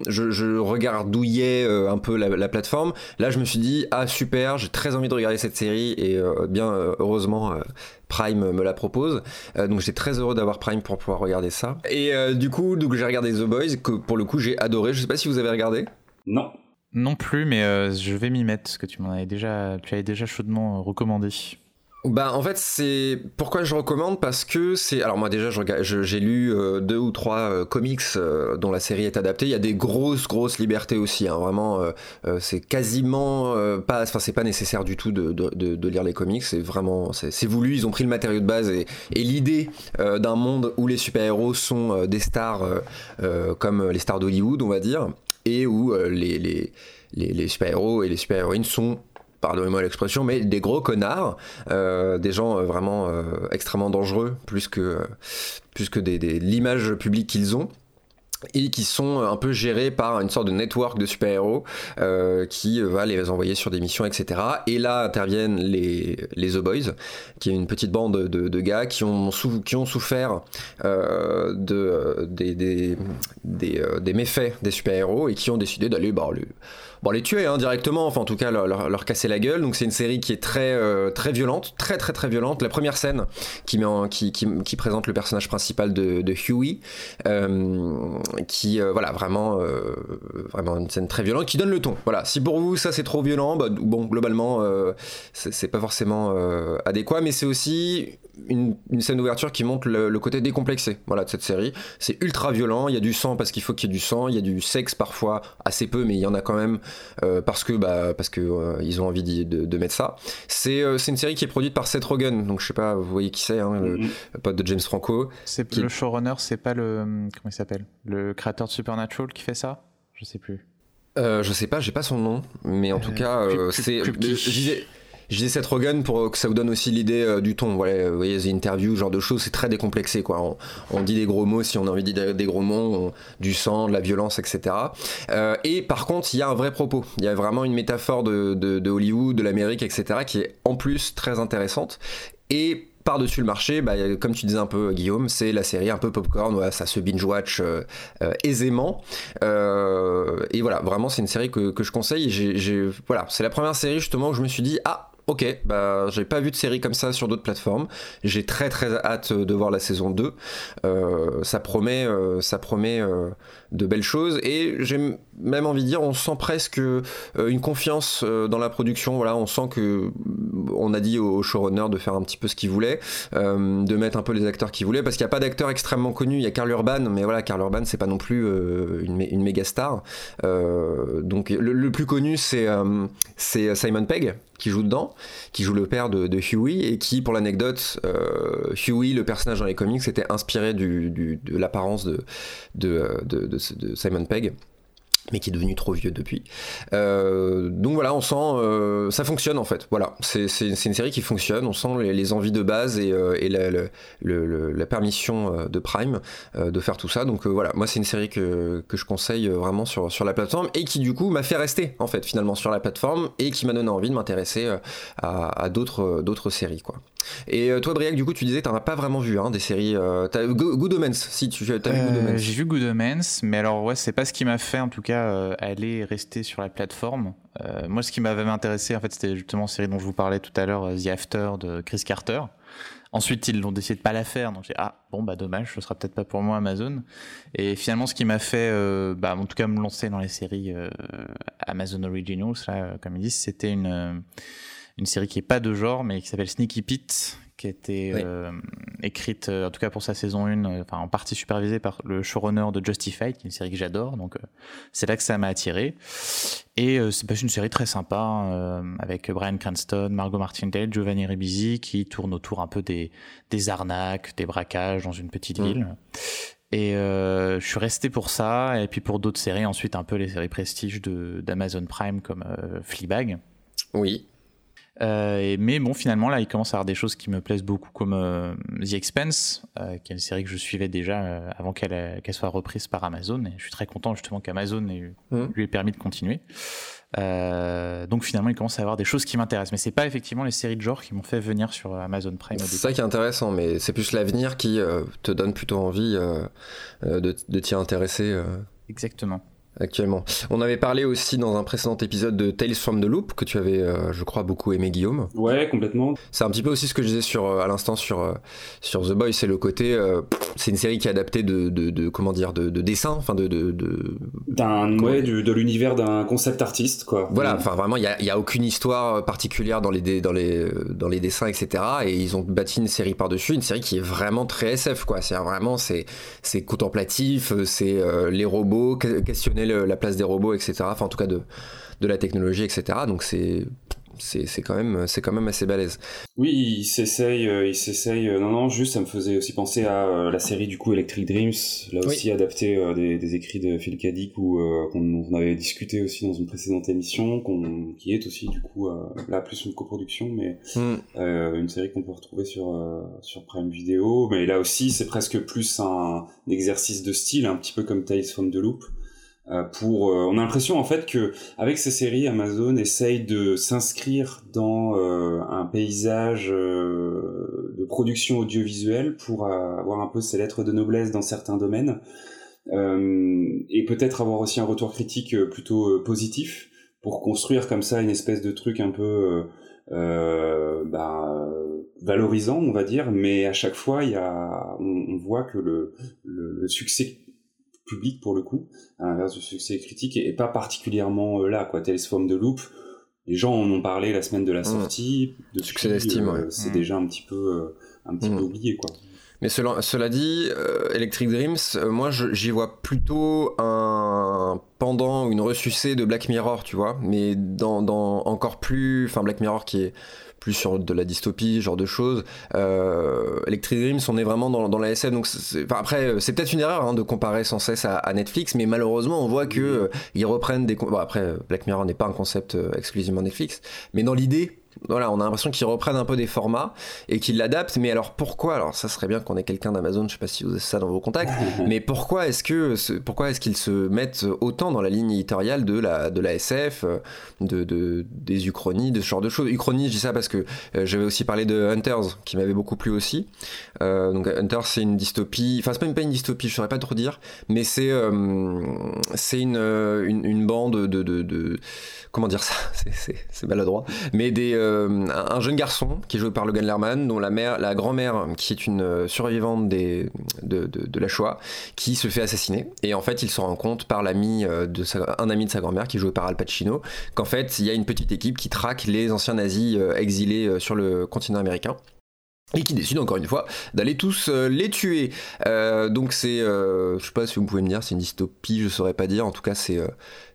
je, je regardouillais un peu la, la, plateforme. Là je me suis dit ah super j'ai très envie de regarder cette série et bien heureusement Prime me la propose. donc j'étais très heureux d'avoir Prime pour pouvoir regarder ça. Et du coup, donc j'ai regardé The Boys que pour le coup j'ai adoré. Je sais pas si vous avez regardé. Non. Non plus, mais euh, je vais m'y mettre parce que tu m'en avais déjà, tu avais déjà chaudement euh, recommandé. bah en fait c'est pourquoi je recommande? Parce que c'est alors moi déjà j'ai lu euh, deux ou trois euh, comics euh, dont la série est adaptée il y a des grosses grosses libertés aussi hein. vraiment c'est quasiment pas enfin c'est pas nécessaire du tout de, de, de lire les comics c'est vraiment c'est voulu ils ont pris le matériau de base et, et l'idée d'un monde où les super héros sont des stars comme les stars d'Hollywood on va dire où les, les les, les super-héros et les super-héroïnes sont pardonnez-moi l'expression, mais des gros connards, euh, des gens euh, vraiment euh, extrêmement dangereux, plus que, que l'image publique qu'ils ont et qui sont un peu gérés par une sorte de network de super-héros qui va les envoyer sur des missions, etc. Et là interviennent les, les The Boys, qui est une petite bande de, gars qui ont, souffert de, des, des, des, méfaits des super-héros et qui ont décidé d'aller bah, bon, les tuer hein, directement, enfin en tout cas leur, leur, casser la gueule. Donc c'est une série qui est très, euh, très violente, très très très violente. La première scène qui, met qui, qui, présente le personnage principal de, de Huey, euh, qui euh, voilà vraiment, vraiment une scène très violente, qui donne le ton. Voilà, si pour vous ça c'est trop violent, bah, bon globalement c'est pas forcément adéquat, mais c'est aussi une, scène d'ouverture qui montre le, côté décomplexé voilà, de cette série. C'est ultra violent, il y a du sang parce qu'il faut qu'il y ait du sang, il y a du sexe parfois, assez peu, mais il y en a quand même euh, parce que bah, parce que euh, ils ont envie de, de, mettre ça. Euh, c'est une série qui est produite par Seth Rogen, donc je sais pas, vous voyez qui c'est, hein, le, mm-hmm. pote de James Franco. C'est le showrunner, c'est pas le comment il s'appelle, le créateur de Supernatural qui fait ça? Je sais plus. je sais pas, j'ai pas son nom, mais en tout cas, c'est. Je disais Seth Rogen pour que ça vous donne aussi l'idée euh, du ton. Voilà, vous voyez, les interviews, genre de choses, c'est très décomplexé. Quoi. On, dit des gros mots si on a envie de dire des gros mots, du sang, de la violence, etc. Euh, et par contre, il y a un vrai propos. Il y a vraiment une métaphore de, de Hollywood, de l'Amérique, etc., qui est en plus très intéressante. Et par-dessus le marché, bah, comme tu disais un peu Guillaume, c'est la série un peu popcorn, ça se binge-watch euh, aisément. et voilà, vraiment c'est une série que, que je conseille. voilà, c'est la première série justement où je me suis dit, ah, Ok, bah j'ai pas vu de série comme ça sur d'autres plateformes. J'ai très très hâte de voir la saison 2. Euh, ça promet, euh, ça promet euh, de belles choses et j'ai même envie de dire, on sent presque une confiance dans la production. Voilà, on sent que on a dit au showrunner de faire un petit peu ce qu'il voulait, de mettre un peu les acteurs qu'il voulait, parce qu'il n'y a pas d'acteurs extrêmement connus. Il y a Carl Urban, mais voilà, Carl Urban c'est pas non plus une, une méga star. donc le, plus connu c'est c'est Simon Pegg qui joue dedans, qui joue le père de, Huey, et qui, pour l'anecdote, euh, Huey, le personnage dans les comics, était inspiré de l'apparence de, de, de, Simon Pegg mais qui est devenu trop vieux depuis. Euh, donc voilà, on sent, euh, ça fonctionne en fait. Voilà, c'est une série qui fonctionne. On sent les, envies de base et, euh, et la, la, permission de Prime de faire tout ça. Donc voilà, moi c'est une série que, que, je conseille vraiment sur, sur la plateforme et qui du coup m'a fait rester en fait finalement sur la plateforme et qui m'a donné envie de m'intéresser à, à d'autres d'autres séries quoi. Et toi Briac, du coup tu disais tu t'en as pas vraiment vu hein, des séries. as, Good Omens, si tu as vu Good Omens. J'ai vu Good Omens, mais alors ouais c'est pas ce qui m'a fait en tout cas euh, aller rester sur la plateforme. Euh, moi, ce qui m'avait intéressé, en fait, c'était justement la série dont je vous parlais tout à l'heure, euh, The After de Chris Carter. Ensuite, ils l'ont décidé de pas la faire, donc j'ai ah bon bah dommage, ce sera peut-être pas pour moi Amazon. Et finalement, ce qui m'a fait, bah, en tout cas, me lancer dans les séries Amazon Originals, là, comme ils disent, c'était une une série qui est pas de genre, mais qui s'appelle Sneaky Pete, qui a été euh, écrite, euh, en tout cas pour sa saison 1, euh, enfin en partie supervisée par le showrunner de Justified, qui est une série que j'adore, donc c'est là que ça m'a attiré. Et c'est une série très sympa, avec Brian Cranston, Margot Martindale, Giovanni Ribisi, qui tourne autour un peu des, des arnaques, des braquages dans une petite mm. ville. Et je suis resté pour ça, et puis pour d'autres séries, ensuite un peu les séries prestige d'Amazon Prime comme Fleabag. Oui. Euh, mais bon, finalement, là, il commence à avoir des choses qui me plaisent beaucoup, comme euh, The Expense, euh, qui est une série que je suivais déjà avant qu'elle soit reprise par Amazon. Et je suis très content justement qu'Amazon mmh. lui ait permis de continuer. donc finalement, il commence à avoir des choses qui m'intéressent. Mais c'est pas effectivement les séries de genre qui m'ont fait venir sur Amazon Prime. C'est ça qui est intéressant, mais c'est plus l'avenir qui te donne plutôt envie de, de t'y intéresser. Exactement. Actuellement. On avait parlé aussi dans un précédent épisode de Tales from the Loop que tu avais, euh, je crois, beaucoup aimé Guillaume. Ouais, complètement. C'est un petit peu aussi ce que je disais sur euh, à l'instant sur euh, sur The Boy, c'est le côté, c'est une série qui est adaptée de, de, comment dire de, de dessin, enfin de de, d'un ouais de l'univers d'un concept artiste quoi. Voilà, enfin vraiment il y a, y a, aucune histoire particulière dans les dans les dans les dessins etc. Et ils ont bâti une série par dessus, une série qui est vraiment très SF quoi. C'est vraiment c'est c'est contemplatif, c'est les robots la place des robots, etc. Enfin, en tout cas, de, de la technologie, etc. Donc, c'est c'est quand même c'est quand même assez balèze. Oui, il s'essaye, euh, il s'essaye. Euh, non, non, juste ça me faisait aussi penser à euh, la série du coup Electric Dreams, là aussi adapté des, écrits de Phil Kadik ou qu'on avait discuté aussi dans une précédente émission, qui est aussi du coup là plus une coproduction, mais hmm. une série qu'on peut retrouver sur sur Prime Video. Mais là aussi c'est presque plus un, exercice de style, un petit peu comme Tales from the Loop. Euh, pour, euh, on a l'impression en fait que avec ces séries, Amazon essaye de s'inscrire dans euh, un paysage de production audiovisuelle pour avoir un peu ses lettres de noblesse dans certains domaines et peut-être avoir aussi un retour critique plutôt positif pour construire comme ça une espèce de truc un peu bah, valorisant, on va dire, mais à chaque fois, il y a, on, voit que le, le, le succès public pour le coup, à l'inverse du succès critique, et, pas particulièrement euh, là, quoi. Tales de Loop, les gens en ont parlé la semaine de la mmh. sortie, de succès d'estime, euh, c'est mmh. déjà un petit peu, euh, un petit peu mmh. oublié, quoi. Mais cela, cela dit, Electric Dreams, moi j'y vois plutôt un pendant une ressucée de Black Mirror, tu vois, mais dans, dans encore plus, enfin Black Mirror qui est plus sur de la dystopie, genre de choses. Euh, Electric Dreams, on est vraiment dans, dans la SF, donc après c'est peut-être une erreur hein, de comparer sans cesse à, Netflix, mais malheureusement on voit que euh, ils reprennent des. Bon, après Black Mirror n'est pas un concept euh, exclusivement Netflix, mais dans l'idée voilà, on a l'impression qu'ils reprennent un peu des formats et qu'ils l'adaptent. Mais alors pourquoi Alors ça serait bien qu'on ait quelqu'un d'Amazon. Je sais pas si vous avez ça dans vos contacts. mais pourquoi est-ce que pourquoi est-ce qu'ils se mettent autant dans la ligne éditoriale de la de la SF, de, de des uchronies, de ce genre de choses? Uchronie, je dis ça parce que euh, j'avais aussi parlé de Hunters qui m'avait beaucoup plu aussi. Euh, donc Hunters, c'est une dystopie. Enfin c'est pas une, pas une dystopie, je saurais pas trop dire, mais c'est euh, c'est une, une, une bande de, de, de comment dire ça? C'est maladroit. Mais des, euh, un jeune garçon qui est joué par Logan Lerman, dont la mère, la grand-mère, qui est une euh, survivante de, la Shoah, qui se fait assassiner. Et en fait, il se rend compte par l'ami euh, de un ami de sa grand-mère, qui est joué par Al Pacino, qu'en fait, il y a une petite équipe qui traque les anciens nazis exilés sur le continent américain et qui décide encore une fois d'aller tous les tuer. donc c'est, je sais pas si vous pouvez me dire, c'est une dystopie, je saurais pas dire. En tout cas, c'est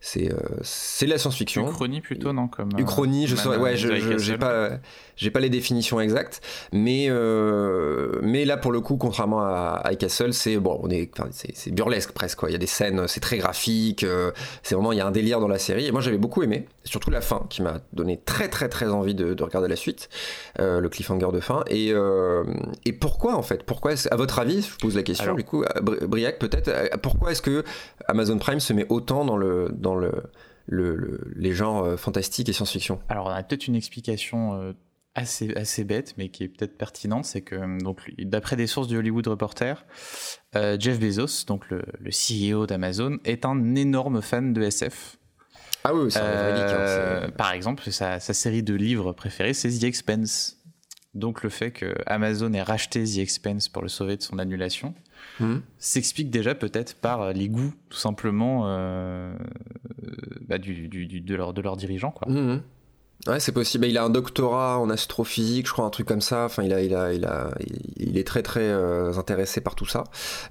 c'est euh, c'est la science-fiction. Uchronie plutôt non comme. Uchronie, je saurais, ouais, je j'ai pas j'ai pas les définitions exactes, mais euh, mais là pour le coup, contrairement à, à Castle, c'est bon, on est c'est burlesque presque quoi. Il y a des scènes, c'est très graphique, euh, c'est vraiment il y a un délire dans la série. Et moi j'avais beaucoup aimé, surtout la fin qui m'a donné très très très envie de, de regarder la suite, le cliffhanger de fin. Et et pourquoi en fait? Pourquoi à votre avis, je pose la question du coup, Briac peut-être, pourquoi est-ce que Amazon Prime se met autant dans le dans le, les genres euh, fantastiques et science-fiction? Alors, on a peut-être une explication euh, assez, assez bête, mais qui est peut-être pertinente, c'est que, euh, donc, d'après des sources du Hollywood Reporter, Jeff Bezos, donc le, CEO d'Amazon, est un énorme fan de SF. Ah oui, c'est hein, Par exemple, sa, sa, série de livres préférés, c'est The Expense. Donc le fait que Amazon ait racheté The Expense pour le sauver de son annulation, Hmm. s'explique déjà peut-être par les goûts, tout simplement, euh, bah, du, de, leur, de leurs dirigeants. Quoi. Hmm. Ouais, c'est possible. Il a un doctorat en astrophysique, je crois, un truc comme ça. Enfin, il a, il a, il a, il est très, très euh, intéressé par tout ça.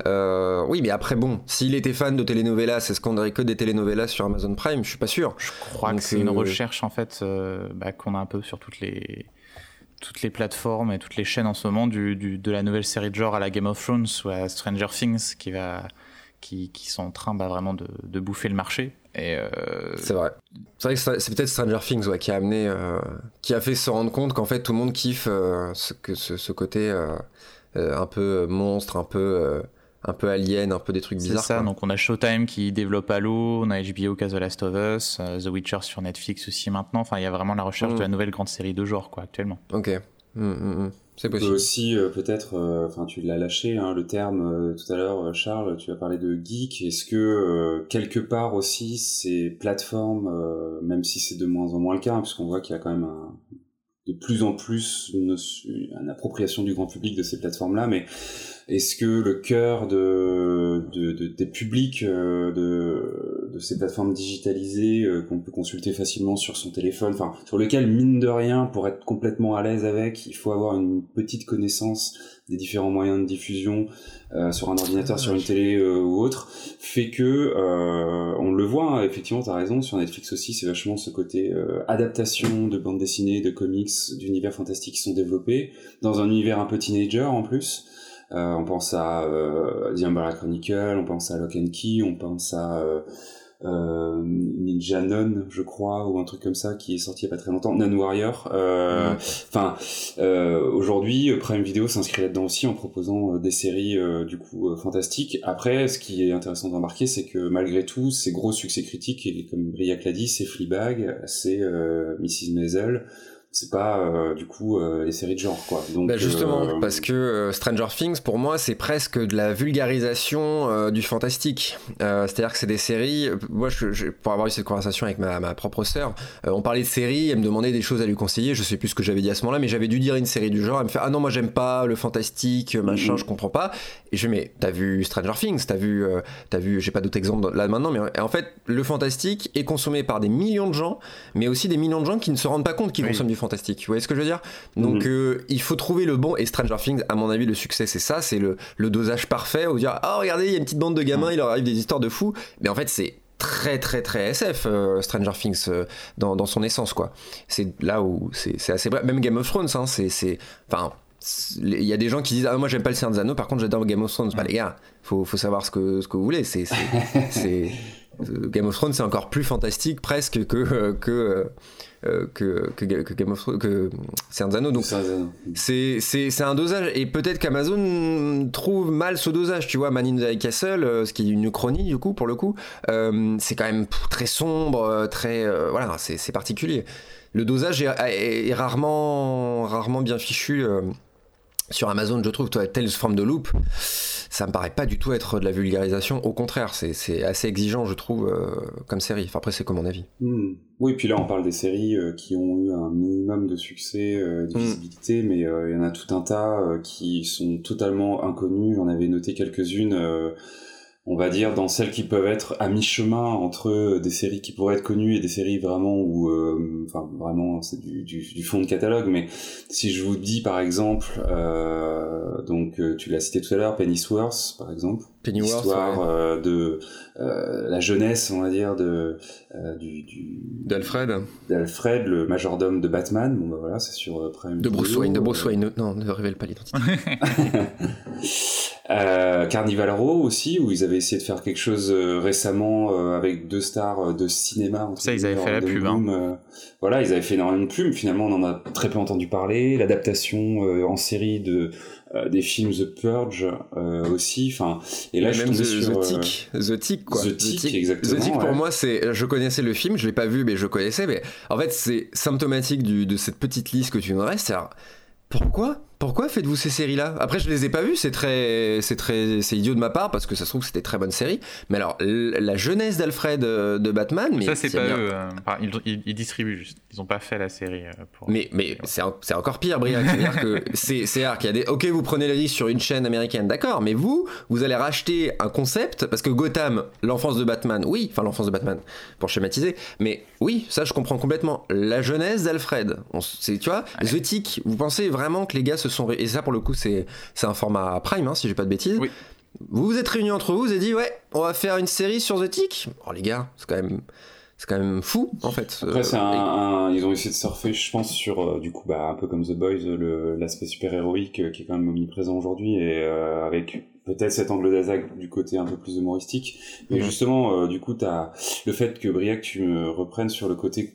Euh, oui, mais après, bon, s'il était fan de telenovelas, est-ce qu'on aurait que des telenovelas sur Amazon Prime Je suis pas sûr. Je crois que c'est une recherche en fait bah, qu'on a un peu sur toutes les toutes les plateformes et toutes les chaînes en ce moment du, de la nouvelle série de genre à la Game of Thrones ou à Stranger Things qui va qui, qui sont en train bah, vraiment de, de, bouffer le marché. Euh, C'est vrai. C'est vrai que c'est peut-être Stranger Things qui a amené, euh, qui a fait se rendre compte qu'en fait tout le monde kiffe euh, ce, que, ce côté un peu monstre, un peu un peu alien, un peu des trucs bizarres. C'est ça, donc on a Showtime qui développe Halo, on a HBO qui a The Last of Us, euh, The Witcher sur Netflix aussi maintenant. Enfin, il y a vraiment la recherche de la mm. nouvelle grande série de genre, quoi, actuellement. Ok. Mm, mm, C'est possible. aussi peut-être, enfin tu l'as lâché hein, le terme tout à l'heure, Charles. Tu as parlé de geek. Est-ce que quelque part aussi ces plateformes, même si c'est de moins en moins le cas, hein, puisqu'on voit qu'il y a quand même un, de plus en plus une, appropriation du grand public de ces plateformes-là, mais est-ce que le cœur de, de, de des publics euh, de, de ces plateformes digitalisées euh, qu'on peut consulter facilement sur son téléphone, enfin sur lequel mine de rien, pour être complètement à l'aise avec, il faut avoir une petite connaissance des différents moyens de diffusion euh, sur un ordinateur, sur une télé ou autre, fait que on le voit. Hein, effectivement, t'as raison. Sur Netflix aussi, c'est vachement ce côté adaptation de bandes dessinées, de comics, d'univers fantastiques qui sont développés dans un univers un peu teenager en plus. Euh, on pense à euh, The Chronicle, on pense à Lock and Key, on pense à euh, euh, Ninja Non, je crois, ou un truc comme ça qui est sorti il y a pas très longtemps, Non Warrior. Enfin, aujourd'hui, Prime Video s'inscrit là-dedans aussi en proposant des séries du coup fantastiques. Après, ce qui est intéressant de remarquer, c'est que malgré tout, ces gros succès critiques, et comme Briac l'a dit, c'est Fleabag, c'est Mrs Maisel c'est pas euh, du coup euh, les séries de genre quoi. Donc bah justement euh, parce que Stranger Things pour moi c'est presque de la vulgarisation du fantastique. C'est-à-dire que c'est des séries. Moi je, pour avoir eu cette conversation avec ma, ma propre sœur, on parlait de séries, elle me demandait des choses à lui conseiller. Je sais plus ce que j'avais dit à ce moment-là, mais j'avais dû dire une série du genre. Elle me fait ah non moi j'aime pas le fantastique machin, mm-hmm. je comprends pas. Et je lui mais t'as vu Stranger Things, t'as vu t'as vu j'ai pas d'autres exemples là maintenant, mais en fait le fantastique est consommé par des millions de gens, mais aussi des millions de gens qui ne se rendent pas compte qu'ils consomment du fantastique. Vous voyez ce que je veux dire? Donc mhm. euh, il faut trouver le bon. Et Stranger Things, à mon avis, le succès, c'est ça, c'est le, le, dosage parfait. Où dire ah regardez, il y a une petite bande de gamins, il leur arrive des histoires de fous. Mais en fait, c'est très très très SF euh, Stranger Things euh, dans, dans, son essence quoi c'est là où c'est assez vrai même Game of Thrones hein, c'est enfin il y a des gens qui disent ah moi j'aime pas le Seigneur des Anneaux par contre j'adore Game of Thrones bah les gars faut, faut savoir ce que, ce que vous voulez c'est Game of Thrones c'est encore plus fantastique presque que que euh, que, que, que, Game of Thrones, que Donc c'est c'est un dosage et peut-être qu'Amazon trouve mal ce dosage. Tu vois, Man in the Castle, euh, ce qui est une chronie du coup pour le coup, euh, c'est quand même très sombre, très voilà, c'est particulier. Le dosage est, rarement rarement bien fichu sur Amazon, je trouve. Toi, telle forme de loop ça me paraît pas du tout être de la vulgarisation. Au contraire, c'est assez exigeant, je trouve, euh, comme série. Enfin, après, c'est comme mon avis. Hmm. Oui, puis là, on parle des séries euh, qui ont eu un minimum de succès, euh, de hmm. visibilité, mais il y en a tout un tas qui sont totalement inconnus. J'en avais noté quelques-unes on va dire dans celles qui peuvent être à mi-chemin entre des séries qui pourraient être connues et des séries vraiment où euh, enfin vraiment c'est du, du, du, fond de catalogue. Mais si je vous dis par exemple euh, donc euh, tu l'as cité tout à l'heure Pennyworth par exemple. Pennyworth histoire de la jeunesse on va dire de du, d'Alfred. d'Alfred le majordome de Batman. Bon bah voilà c'est sur Prime de Bruce Wayne de Bruce Wayne non ne révèle pas l'identité Euh, Carnival Row aussi, où ils avaient essayé de faire quelque chose euh, récemment euh, avec deux stars de cinéma. Ça, ils avaient fait la pub. Hein. voilà, ils avaient fait énormément de pub. Finalement, on en a très peu entendu parler. L'adaptation en série de des films The Purge aussi. Enfin, et là, je même The, sur, The Tick, The Tick, quoi. The Tick, exactement. The Tick, pour moi, c'est, je connaissais le film, je l'ai pas vu, mais je connaissais. Mais en fait, c'est symptomatique du, de cette petite liste que tu nous restes. Alors, pourquoi pourquoi faites-vous ces séries-là? Après, je les ai pas vues, c'est très, c'est très, c'est idiot de ma part parce que ça se trouve c'était très bonne série. Mais alors, la jeunesse d'Alfred euh, de Batman, mais ça c'est pas eux. Euh, ils, distribuent juste. Ils ont pas fait la série. Euh, pour... Mais, mais c'est encore pire, Briac. C'est-à-dire que c'est, c'est qu'il y a des. Ok, vous prenez la liste sur une chaîne américaine, d'accord. Mais vous, vous allez racheter un concept parce que Gotham, l'enfance de Batman, oui, enfin l'enfance de Batman pour schématiser. Mais oui, ça je comprends complètement. La jeunesse d'Alfred, tu vois, The Tick. Vous pensez vraiment que les gars se et ça pour le coup c'est un format Prime hein, si j'ai pas de bêtises. Vous vous êtes réunis entre vous, vous avez dit ouais, on va faire une série sur The Tick. Oh les gars, c'est quand même c'est quand même fou en fait. Après, un, ils ont essayé de surfer, je pense, sur euh, du coup, bah, un peu comme The Boys, l'aspect super héroïque euh, qui est quand même omniprésent aujourd'hui et euh, avec peut-être cet angle d'attaque du côté un peu plus humoristique. Mais mhm. justement, du coup, le fait que Briac tu me reprennes sur le côté,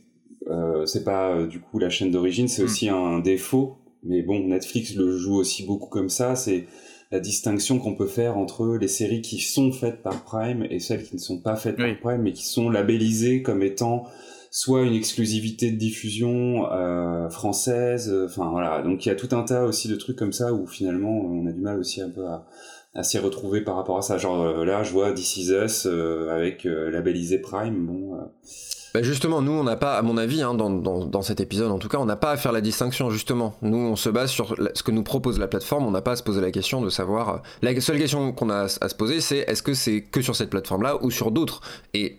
c'est pas du coup la chaîne d'origine, c'est mhm. aussi un défaut mais bon, Netflix le joue aussi beaucoup comme ça. C'est la distinction qu'on peut faire entre les séries qui sont faites par Prime et celles qui ne sont pas faites par Prime, mais qui sont labellisées comme étant soit une exclusivité de diffusion euh, française. Enfin voilà, donc il y a tout un tas aussi de trucs comme ça où finalement on a du mal aussi un peu à, à s'y retrouver par rapport à ça. Genre là, je vois This Is Us avec labellisé Prime. Bon. Bah, justement, nous, on n'a pas, à mon avis, hein, dans, cet épisode en tout cas, on n'a pas à faire la distinction, justement. Nous, on se base sur ce que nous propose la plateforme, on n'a pas à se poser la question de savoir... Euh, la seule question qu'on a à, se poser, c'est est-ce que c'est que sur cette plateforme-là ou sur d'autres? Et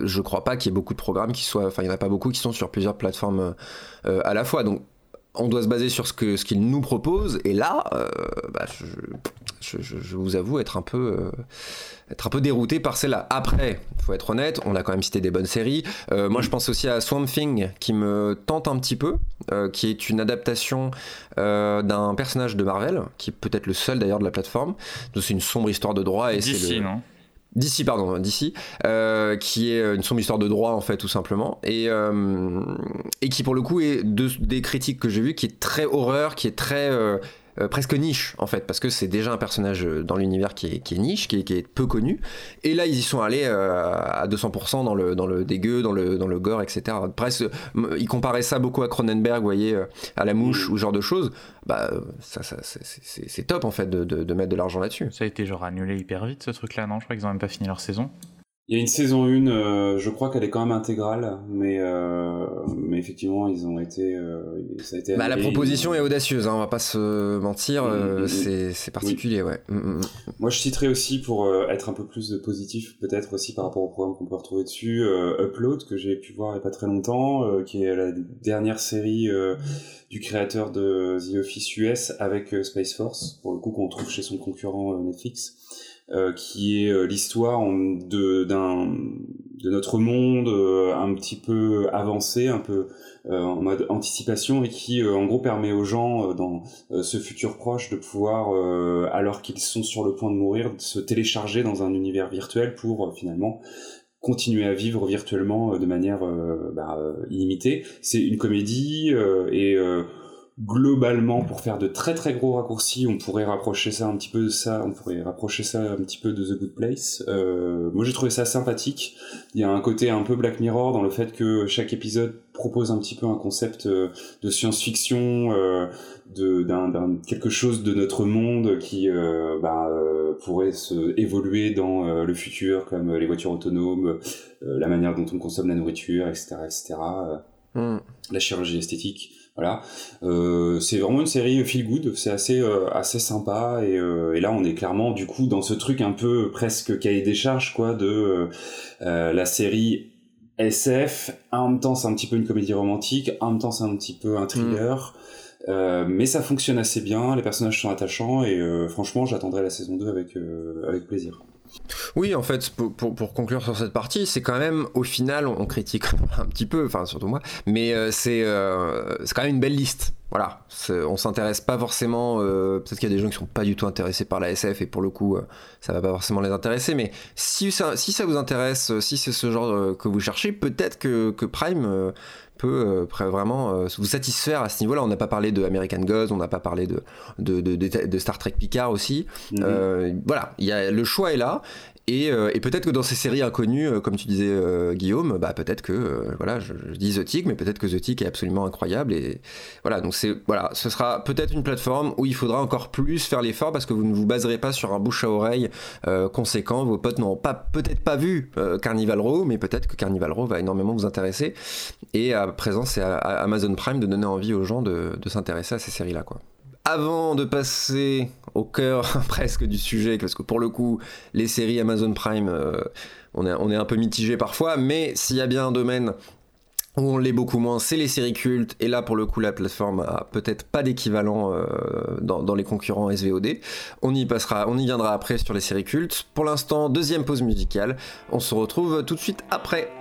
je crois pas qu'il y ait beaucoup de programmes qui soient... Enfin, il n'y en a pas beaucoup qui sont sur plusieurs plateformes euh, à la fois. Donc, on doit se baser sur ce que ce qu'il nous propose et là euh, bah, je, je, vous avoue être un peu euh, être un peu dérouté par celle-là. Après faut être honnête on a quand même cité des bonnes séries. Euh, moi je pense aussi à Swamp Thing qui me tente un petit peu qui est une adaptation d'un personnage de Marvel qui est peut-être le seul d'ailleurs de la plateforme. C'est une sombre histoire de droit et c'est le... non? D'ici, pardon, d'ici, euh, qui est une sombre histoire de droit en fait, tout simplement, et, euh, et qui pour le coup est de, des critiques que j'ai vues, qui est très horreur, qui est très euh, euh, presque niche en fait, parce que c'est déjà un personnage euh, dans l'univers qui est, qui est, niche, qui est, peu connu. Et là, ils y sont allés euh, à 200% dans le, dans le dégueu, dans le, dans le gore, etc. Presque, ils comparaient ça beaucoup à Cronenberg, vous voyez, à la mouche ou ce genre de choses. Bah, ça, ça c'est top en fait de, de, de mettre de l'argent là-dessus. Ça a été genre annulé hyper vite ce truc-là, non? Je crois qu'ils ont même pas fini leur saison. Il y a une saison 1, euh, je crois qu'elle est quand même intégrale, mais, euh, mais effectivement, ils ont été. Euh, ça a été bah, la proposition est audacieuse, hein, on va pas se mentir, mm, mm, mm, c'est particulier, ouais. Moi, je citerai aussi, pour être un peu plus positif, peut-être aussi par rapport au programme qu'on peut retrouver dessus, Upload, que j'ai pu voir il y a pas très longtemps, qui est la dernière série du créateur de The Office US avec Space Force, pour le coup, qu'on trouve chez son concurrent Netflix. Euh, qui est euh, l'histoire de, de notre monde euh, un petit peu avancé, un peu en mode anticipation, et qui en gros permet aux gens dans ce futur proche de pouvoir, alors qu'ils sont sur le point de mourir, de se télécharger dans un univers virtuel pour finalement continuer à vivre virtuellement de manière bah, illimitée. C'est une comédie et globalement, pour faire de très très gros raccourcis, on pourrait rapprocher ça un petit peu de ça, on pourrait rapprocher ça un petit peu de The Good Place. Euh, moi, j'ai trouvé ça sympathique. Il y a un côté un peu Black Mirror dans le fait que chaque épisode propose un petit peu un concept euh, de science-fiction, euh, de d'un quelque chose de notre monde qui euh, bah, pourrait se évoluer dans le futur, comme les voitures autonomes, la manière dont on consomme la nourriture, etc., etc. Hmm. La chirurgie esthétique. Voilà, euh, c'est vraiment une série feel good, c'est assez euh, assez sympa et, euh, et, là on est clairement du coup dans ce truc un peu presque cahier des charges quoi de euh, la série SF. En même temps c'est un petit peu une comédie romantique, en même temps c'est un petit peu un thriller. Mm. mais ça fonctionne assez bien, les personnages sont attachants et franchement j'attendrai la saison 2 avec, avec plaisir. Oui, en fait, pour, pour, conclure sur cette partie, c'est quand même, au final, on, critique un petit peu, enfin surtout moi, mais euh, euh, c'est quand même une belle liste. Voilà, on s'intéresse pas forcément, euh, peut-être qu'il y a des gens qui sont pas du tout intéressés par la SF et pour le coup, ça va pas forcément les intéresser, mais si ça, si ça vous intéresse, si c'est ce genre que vous cherchez, peut-être que, que Prime peut euh, vraiment euh, vous satisfaire à ce niveau-là. On n'a pas parlé de American Gods, on n'a pas parlé de, de, de, Star Trek Picard aussi. Mhm. Euh, voilà, y a, le choix est là. Euh, et, peut-être que dans ces séries inconnues, euh, comme tu disais euh, Guillaume, bah peut-être que voilà, je, dis The Tick, mais peut-être que The Tick est absolument incroyable. Et voilà, ce sera peut-être une plateforme où il faudra encore plus faire l'effort parce que vous ne vous baserez pas sur un bouche à oreille conséquent. Vos potes n'ont pas peut-être pas vu Carnival Row, mais peut-être que Carnival Row va énormément vous intéresser. Et à présent, c'est à, Amazon Prime de donner envie aux gens de, s'intéresser à ces séries-là, quoi. Avant de passer au cœur presque du sujet, parce que pour le coup, les séries Amazon Prime, euh, on, est, un peu mitigé parfois, mais s'il y a bien un domaine où on l'est beaucoup moins, c'est les séries cultes, et là pour le coup la plateforme a peut-être pas d'équivalent euh, dans, dans, les concurrents SVOD. On y passera, on y viendra après sur les séries cultes. Pour l'instant, deuxième pause musicale. On se retrouve tout de suite après.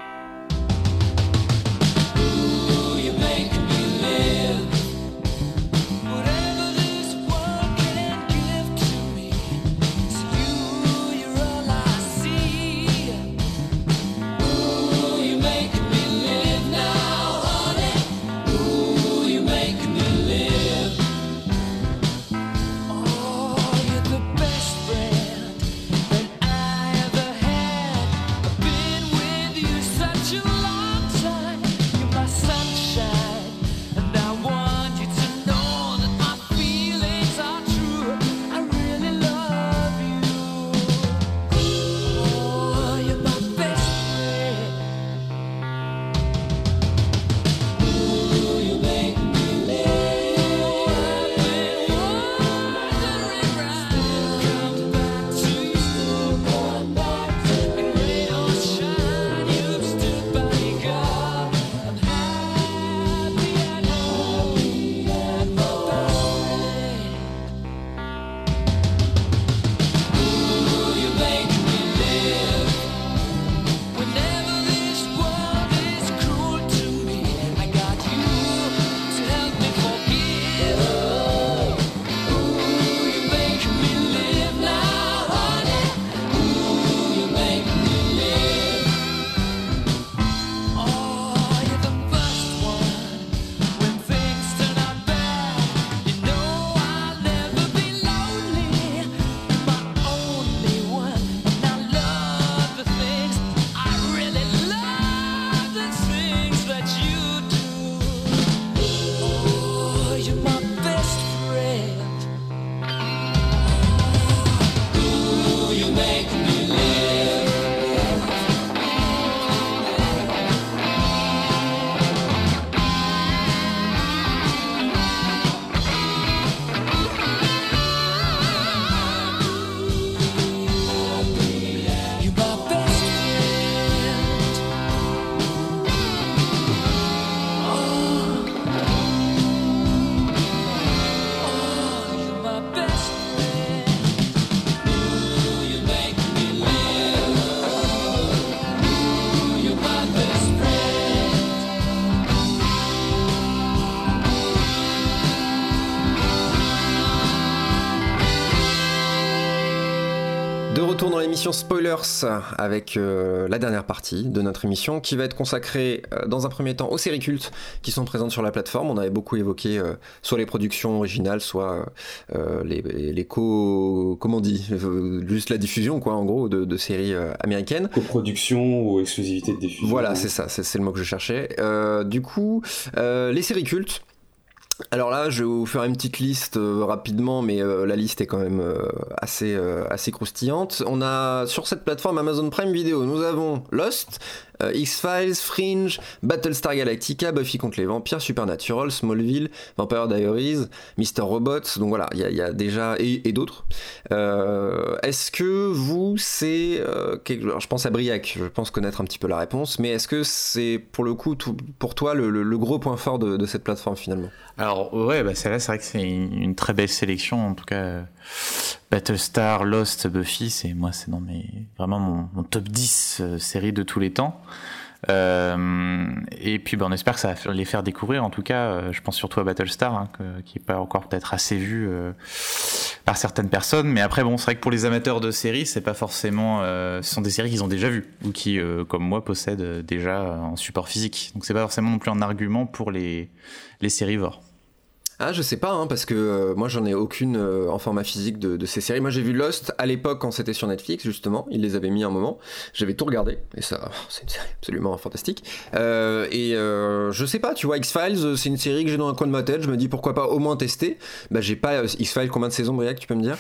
Spoilers avec euh, la dernière partie de notre émission qui va être consacrée euh, dans un premier temps aux séries cultes qui sont présentes sur la plateforme. On avait beaucoup évoqué euh, soit les productions originales, soit les, les, co... comment on dit Juste la diffusion quoi en gros de, de séries américaines. Coproduction ou exclusivité de diffusion. Voilà, c'est ça, c'est le mot que je cherchais. du coup, les séries cultes, alors là, je vais vous faire une petite liste euh, rapidement, mais euh, la liste est quand même euh, assez, assez croustillante. On a sur cette plateforme Amazon Prime Video, nous avons Lost, euh, X-Files, Fringe, Battlestar Galactica, Buffy contre les vampires, Supernatural, Smallville, Vampire Diaries, Mr. Robot, donc voilà, il y, a déjà, et, d'autres. Euh, est-ce que vous, c'est... Euh, je pense à Briac, je pense connaître un petit peu la réponse, mais est-ce que c'est pour le coup, pour toi, le, gros point fort de, cette plateforme finalement? Alors ouais, bah c'est vrai que c'est une, très belle sélection, en tout cas... Battlestar, Lost, Buffy, c'est moi, c'est dans mes vraiment mon, top 10 euh, séries de tous les temps. Euh, et puis ben, on espère que ça va les faire découvrir. En tout cas, euh, je pense surtout à Battlestar, hein, qui est pas encore peut-être assez vu par certaines personnes. Mais après, bon, c'est vrai que pour les amateurs de séries, c'est pas forcément. ce sont des séries qu'ils ont déjà vues ou qui, comme moi, possèdent déjà un support physique. Donc c'est pas forcément non plus un argument pour les les sérivores. Ah, je sais pas, hein, parce que euh, moi j'en ai aucune euh, en format physique de, ces séries. Moi j'ai vu Lost à l'époque quand c'était sur Netflix, justement. Ils les avaient mis un moment. J'avais tout regardé, et ça, c'est une série absolument fantastique. Euh, et je sais pas, tu vois, X-Files, c'est une série que j'ai dans un coin de ma tête. Je me dis pourquoi pas au moins tester. Bah, j'ai pas X-Files, combien de saisons, Briac, tu peux me dire?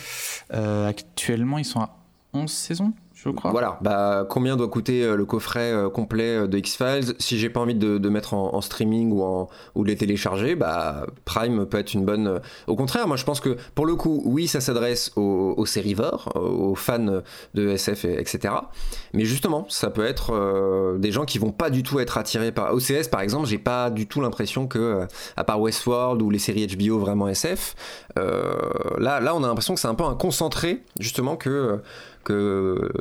Actuellement, ils sont à 11 saisons voilà, bah, combien doit coûter euh, le coffret euh, complet euh, de X-Files? Si j'ai pas envie de, mettre en, streaming ou, en, ou de les télécharger, bah, Prime peut être une bonne. Au contraire, moi je pense que pour le coup, oui, ça s'adresse aux, aux sérivores, aux fans de SF, etc. Mais justement, ça peut être des gens qui vont pas du tout être attirés par. OCS par exemple, j'ai pas du tout l'impression que, à part Westworld ou les séries HBO vraiment SF, là, là on a l'impression que c'est un peu un concentré, justement, que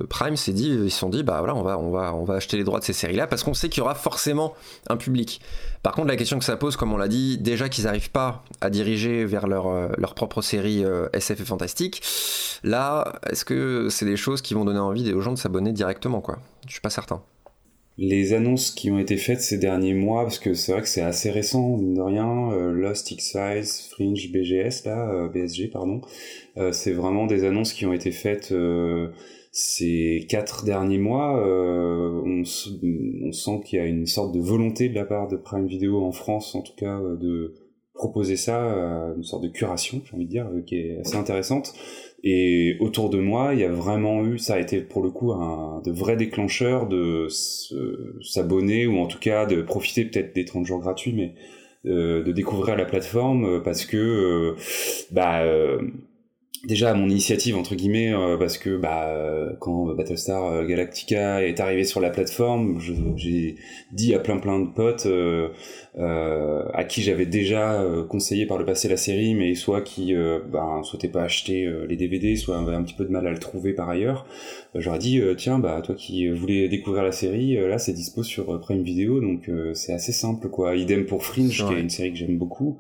Prime s'est dit, ils se sont dit, bah voilà, on va, on va, on va acheter les droits de ces séries-là parce qu'on sait qu'il y aura forcément un public. Par contre, la question que ça pose, comme on l'a dit, déjà qu'ils n'arrivent pas à diriger vers leur, euh, propre série euh, SF et fantastique, là, est-ce que c'est des choses qui vont donner envie aux gens de s'abonner directement, quoi? Je suis pas certain les annonces qui ont été faites ces derniers mois, parce que c'est vrai que c'est assez récent, mine de rien, euh, Lost, X-Files, Fringe, BGS, là, euh, BSG, pardon, euh, c'est vraiment des annonces qui ont été faites ces quatre derniers mois. On, on, sent qu'il y a une sorte de volonté de la part de Prime Video en France, en tout cas, de proposer ça, une sorte de curation, j'ai envie de dire, qui est assez intéressante. Et autour de moi, il y a vraiment eu, ça a été pour le coup un de vrais déclencheurs de s'abonner ou en tout cas de profiter peut-être des 30 jours gratuits, mais euh, de découvrir la plateforme euh, parce que euh, bah déjà à mon initiative entre guillemets euh, parce que bah quand Battlestar euh, Galactica est arrivé sur la plateforme j'ai dit à plein plein de potes euh, à qui j'avais déjà conseillé par le passé la série mais soit qui bah, souhaitaient pas acheter les DVD soit avaient un petit peu de mal à le trouver par ailleurs j'aurais dit tiens bah toi qui voulais découvrir la série là c'est dispo sur Prime Video donc c'est assez simple quoi. Idem pour Fringe qui est une série que j'aime beaucoup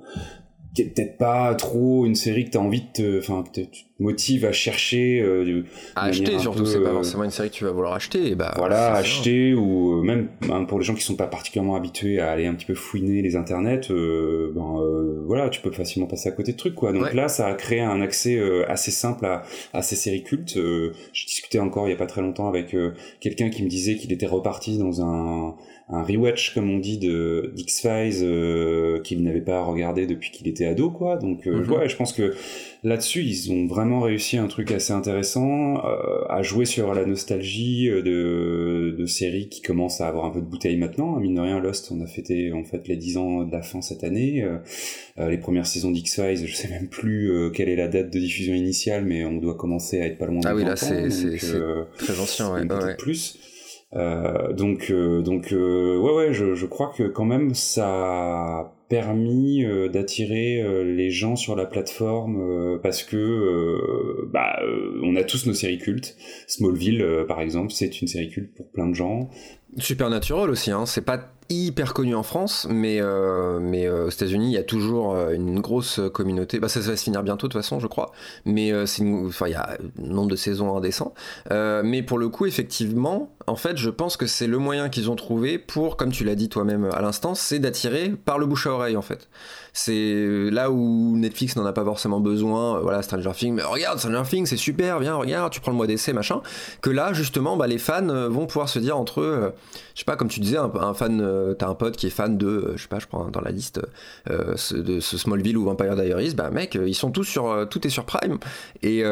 peut-être pas trop une série que tu as envie de te, enfin, que tu te motives à chercher. Euh, à acheter surtout, c'est pas euh, forcément une série que tu vas vouloir acheter. Bah, voilà, acheter ou euh, même hein, pour les gens qui sont pas particulièrement habitués à aller un petit peu fouiner les internets, ben voilà, tu peux facilement passer à côté de trucs quoi. Donc là, ça a créé un accès assez simple à, à ces séries cultes. je discutais encore il y a pas très longtemps avec quelqu'un qui me disait qu'il était reparti dans un un rewatch comme on dit de d'X Files euh, qu'il n'avait pas regardé depuis qu'il était ado quoi. Donc euh, mhm. ouais je pense que là-dessus ils ont vraiment réussi un truc assez intéressant euh, à jouer sur la nostalgie euh, de, de séries qui commencent à avoir un peu de bouteille maintenant. Mine de rien Lost on a fêté en fait les 10 ans de la fin cette année. Les premières saisons d'X Files je sais même plus quelle est la date de diffusion initiale mais on doit commencer à être pas loin de ah oui là c'est très ancien ouais, ouais. plus euh, donc, euh, donc euh, ouais, ouais, je, je, crois que quand même ça a permis d'attirer les gens sur la plateforme parce que bah, on a tous nos séries cultes. Smallville, par exemple, c'est une série culte pour plein de gens. Supernatural aussi, hein. c'est pas hyper connu en France, mais, euh, mais euh, aux États-Unis, il y a toujours euh, une grosse communauté. Bah, ça, va se finir bientôt de toute façon, je crois. Mais c'est enfin, il y a un nombre de saisons indécent. mais pour le coup, effectivement, en fait, je pense que c'est le moyen qu'ils ont trouvé pour, comme tu l'as dit toi-même à l'instant, c'est d'attirer par le bouche à oreille, en fait. C'est là où Netflix n'en a pas forcément besoin. voilà, Stranger Things, mais regarde, Stranger Things, c'est super, viens, regarde, tu prends le mois d'essai, machin. Que là, justement, bah, les fans vont pouvoir se dire entre eux, je sais pas, comme tu disais, un, fan, euh, t'as un pote qui est fan de, euh, je sais pas, je prends dans la liste euh, de ce Smallville ou Vampire Diaries, bah mec, ils sont tous sur, tout est sur Prime. Et,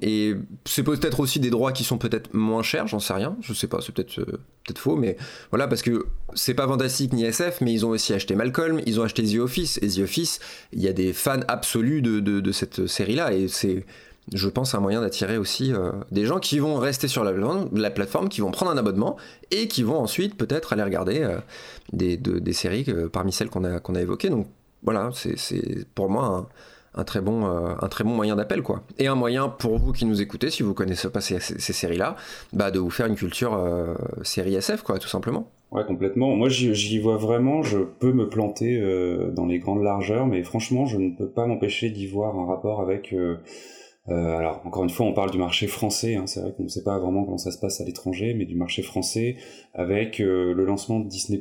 et c'est peut-être aussi des droits qui sont peut-être moins chers, j'en sais rien, je sais pas, c'est peut-être peut-être faux, mais voilà, parce que c'est pas fantastique ni SF, mais ils ont aussi acheté Malcolm, ils ont acheté The Office, et The Office, il y a des fans absolus de, de, de cette série-là, et c'est je pense, un moyen d'attirer aussi euh, des gens qui vont rester sur la, la, plateforme, qui vont prendre un abonnement et qui vont ensuite peut-être aller regarder euh, des, des, séries euh, parmi celles qu'on a, qu'on a évoquées. Donc voilà, c'est pour moi un, très bon, un très bon moyen d'appel. quoi. Et un moyen pour vous qui nous écoutez, si vous connaissez pas ces, ces séries-là, bah, de vous faire une culture série SF, quoi, tout simplement. Ouais, complètement. Moi, j'y vois vraiment, je peux me planter dans les grandes largeurs, mais franchement, je ne peux pas m'empêcher d'y voir un rapport avec euh, alors encore une fois, on parle du marché français. Hein, c'est vrai qu'on ne sait pas vraiment comment ça se passe à l'étranger, mais du marché français avec euh, le lancement de Disney+.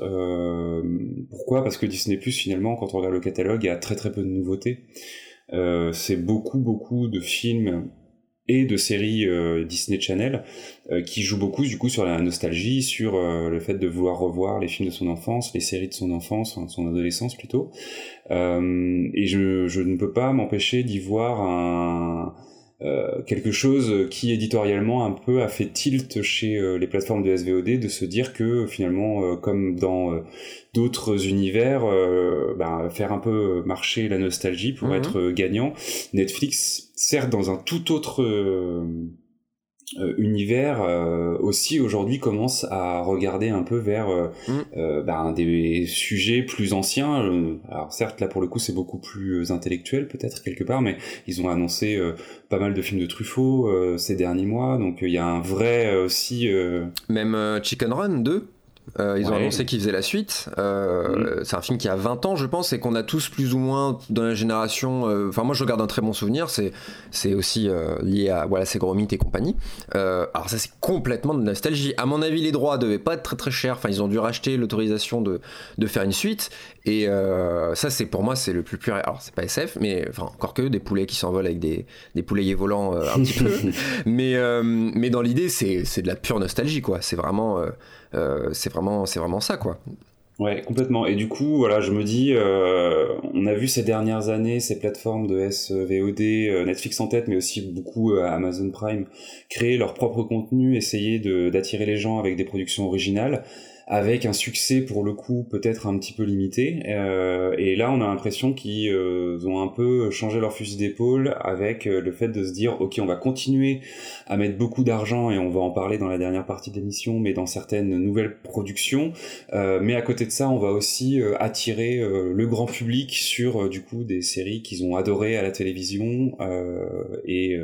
Euh, pourquoi? Parce que Disney+, finalement, quand on regarde le catalogue, il y a très très peu de nouveautés. Euh, c'est beaucoup beaucoup de films de séries euh, Disney Channel euh, qui jouent beaucoup du coup sur la nostalgie, sur euh, le fait de vouloir revoir les films de son enfance, les séries de son enfance, de son adolescence plutôt. et je, ne peux pas m'empêcher d'y voir un, quelque chose qui éditorialement un peu a fait tilt chez les plateformes de SVOD de se dire que finalement comme dans d'autres univers bah, faire un peu marcher la nostalgie pour mhm. être gagnant Netflix certes dans un tout autre euh, euh, univers euh, aussi aujourd'hui commence à regarder un peu vers mm. ben, des sujets plus anciens. alors certes là pour le coup c'est beaucoup plus intellectuel peut-être quelque part, mais ils ont annoncé pas mal de films de Truffaut ces derniers mois, donc il y a un vrai aussi. Même Chicken Run 2 euh, ils ont annoncé qu'ils faisaient la suite. Euh, mm. C'est un film qui a 20 ans, je pense, et qu'on a tous plus ou moins dans la génération. Euh, enfin, moi, je regarde un très bon souvenir. C'est c'est aussi lié à voilà, mythes et compagnie. alors ça, c'est complètement de nostalgie. À mon avis, les droits devaient pas être très très chers. Enfin, ils ont dû racheter l'autorisation de de faire une suite. Et ça, c'est pour moi, c'est le plus pur. Alors, c'est pas SF, mais enfin, encore que des poulets qui s'envolent avec des des poulaillers volants un petit peu. Mais mais dans l'idée, c'est c'est de la pure nostalgie, quoi. C'est vraiment c'est vraiment, c'est vraiment ça, quoi. Ouais, complètement. Et du coup, voilà, je me dis, euh, on a vu ces dernières années ces plateformes de SVOD, euh, Netflix en tête, mais aussi beaucoup Amazon Prime, créer leur propre contenu, essayer d'attirer les gens avec des productions originales avec un succès pour le coup peut-être un petit peu limité. Euh, et là, on a l'impression qu'ils euh, ont un peu changé leur fusil d'épaule avec euh, le fait de se dire, ok, on va continuer à mettre beaucoup d'argent et on va en parler dans la dernière partie de l'émission, mais dans certaines nouvelles productions. mais à côté de ça, on va aussi attirer le grand public sur du coup des séries qu'ils ont adorées à la télévision et,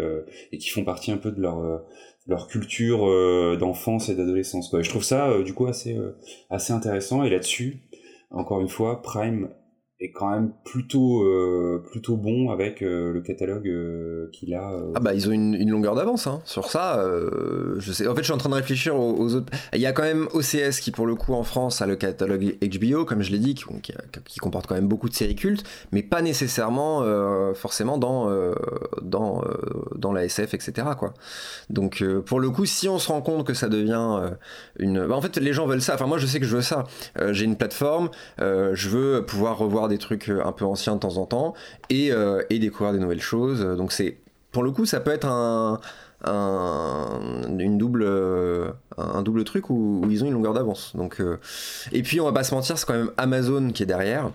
et qui font partie un peu de leur leur culture euh, d'enfance et d'adolescence. Je trouve ça euh, du coup assez euh, assez intéressant et là-dessus, encore une fois, Prime est quand même plutôt euh, plutôt bon avec euh, le catalogue euh, qu'il a. ah bah ils ont une, une longueur d'avance hein. sur ça. je sais. En fait, je suis en train de réfléchir aux, autres. Il y a quand même OCS qui pour le coup en France a le catalogue HBO, comme je l'ai dit, qui, qui, comporte quand même beaucoup de séries cultes, mais pas nécessairement forcément dans dans dans la SF, etc. Quoi. Donc pour le coup, si on se rend compte que ça devient une, bah, en fait les gens veulent ça. Enfin moi je sais que je veux ça. J'ai une plateforme, je veux pouvoir revoir des trucs euh, un peu anciens de temps en temps et, euh, et découvrir des nouvelles choses. Donc c'est pour le coup, ça peut être un, une double, euh, un double truc où, ils ont une longueur d'avance. Donc, et puis on va pas se mentir, c'est quand même Amazon qui est derrière.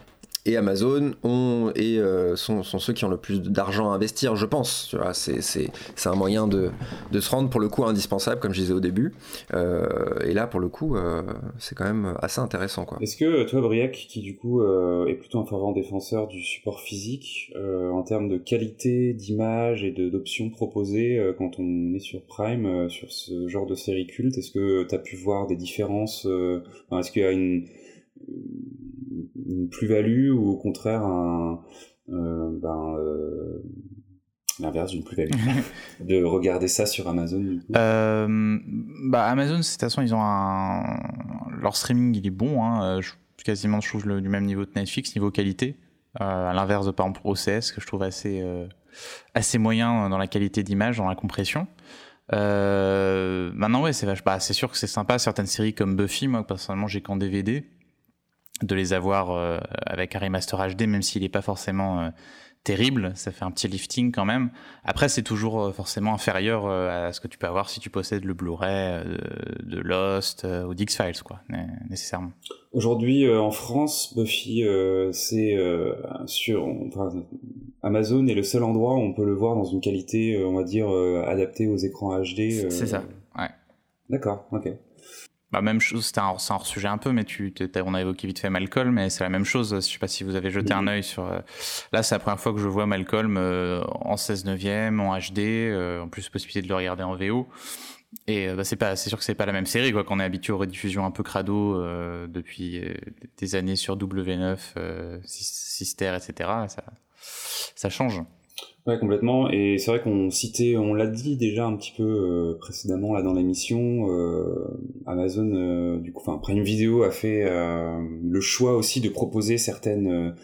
Et Amazon ont, et, euh, sont, sont, ceux qui ont le plus d'argent à investir, je pense. Tu vois, c'est, c'est, c'est un moyen de, de, se rendre pour le coup indispensable, comme je disais au début. Euh, et là, pour le coup, euh, c'est quand même assez intéressant. Quoi. Est-ce que toi, Briac, qui du coup euh, est plutôt un fervent défenseur du support physique, euh, en termes de qualité d'image et de, d'options proposées quand on est sur Prime, sur ce genre de série culte, est-ce que tu as pu voir des différences Est-ce qu'il y a une une plus-value ou au contraire un, euh, ben, euh, l'inverse d'une plus-value. De regarder ça sur Amazon euh, bah Amazon de toute façon ils ont un leur streaming il est bon hein, je, quasiment je trouve le, du même niveau de Netflix niveau qualité. À l'inverse de par exemple OCS que je trouve assez assez moyen dans la qualité d'image dans la compression. Maintenant ouais c'est bah, c'est sûr que c'est sympa certaines séries comme Buffy moi personnellement j'ai qu'en DVD de les avoir euh, avec un remaster HD, même s'il n'est pas forcément euh, terrible, ça fait un petit lifting quand même. Après, c'est toujours euh, forcément inférieur à ce que tu peux avoir si tu possèdes le Blu-ray de, Lost ou d'X-Files, quoi, nécessairement. Aujourd'hui, en France, Buffy, c'est sur Amazon est le seul endroit où on peut le voir dans une qualité, on va dire, adaptée aux écrans HD. C'est ça, ouais. D'accord, ok. Bah, même chose, c'était un, hors sujet un peu, mais tu, on a évoqué vite fait Malcolm, mais c'est la même chose. Je sais pas si vous avez jeté un œil sur. Euh, là, c'est la première fois que je vois Malcolm euh, en 16 neuvième, en HD, euh, en plus possibilité de le regarder en VO. Et bah, c'est pas, c'est sûr que c'est pas la même série, quoi. Qu'on est habitué aux rediffusions un peu crado depuis des années sur W9, Sister, etc. Ça, ça change. Ouais, complètement. Et c'est vrai qu'on citait, on l'a dit déjà un petit peu euh, précédemment là dans l'émission, euh, Amazon, euh, du coup, enfin Prime Video a fait le choix aussi de proposer certaines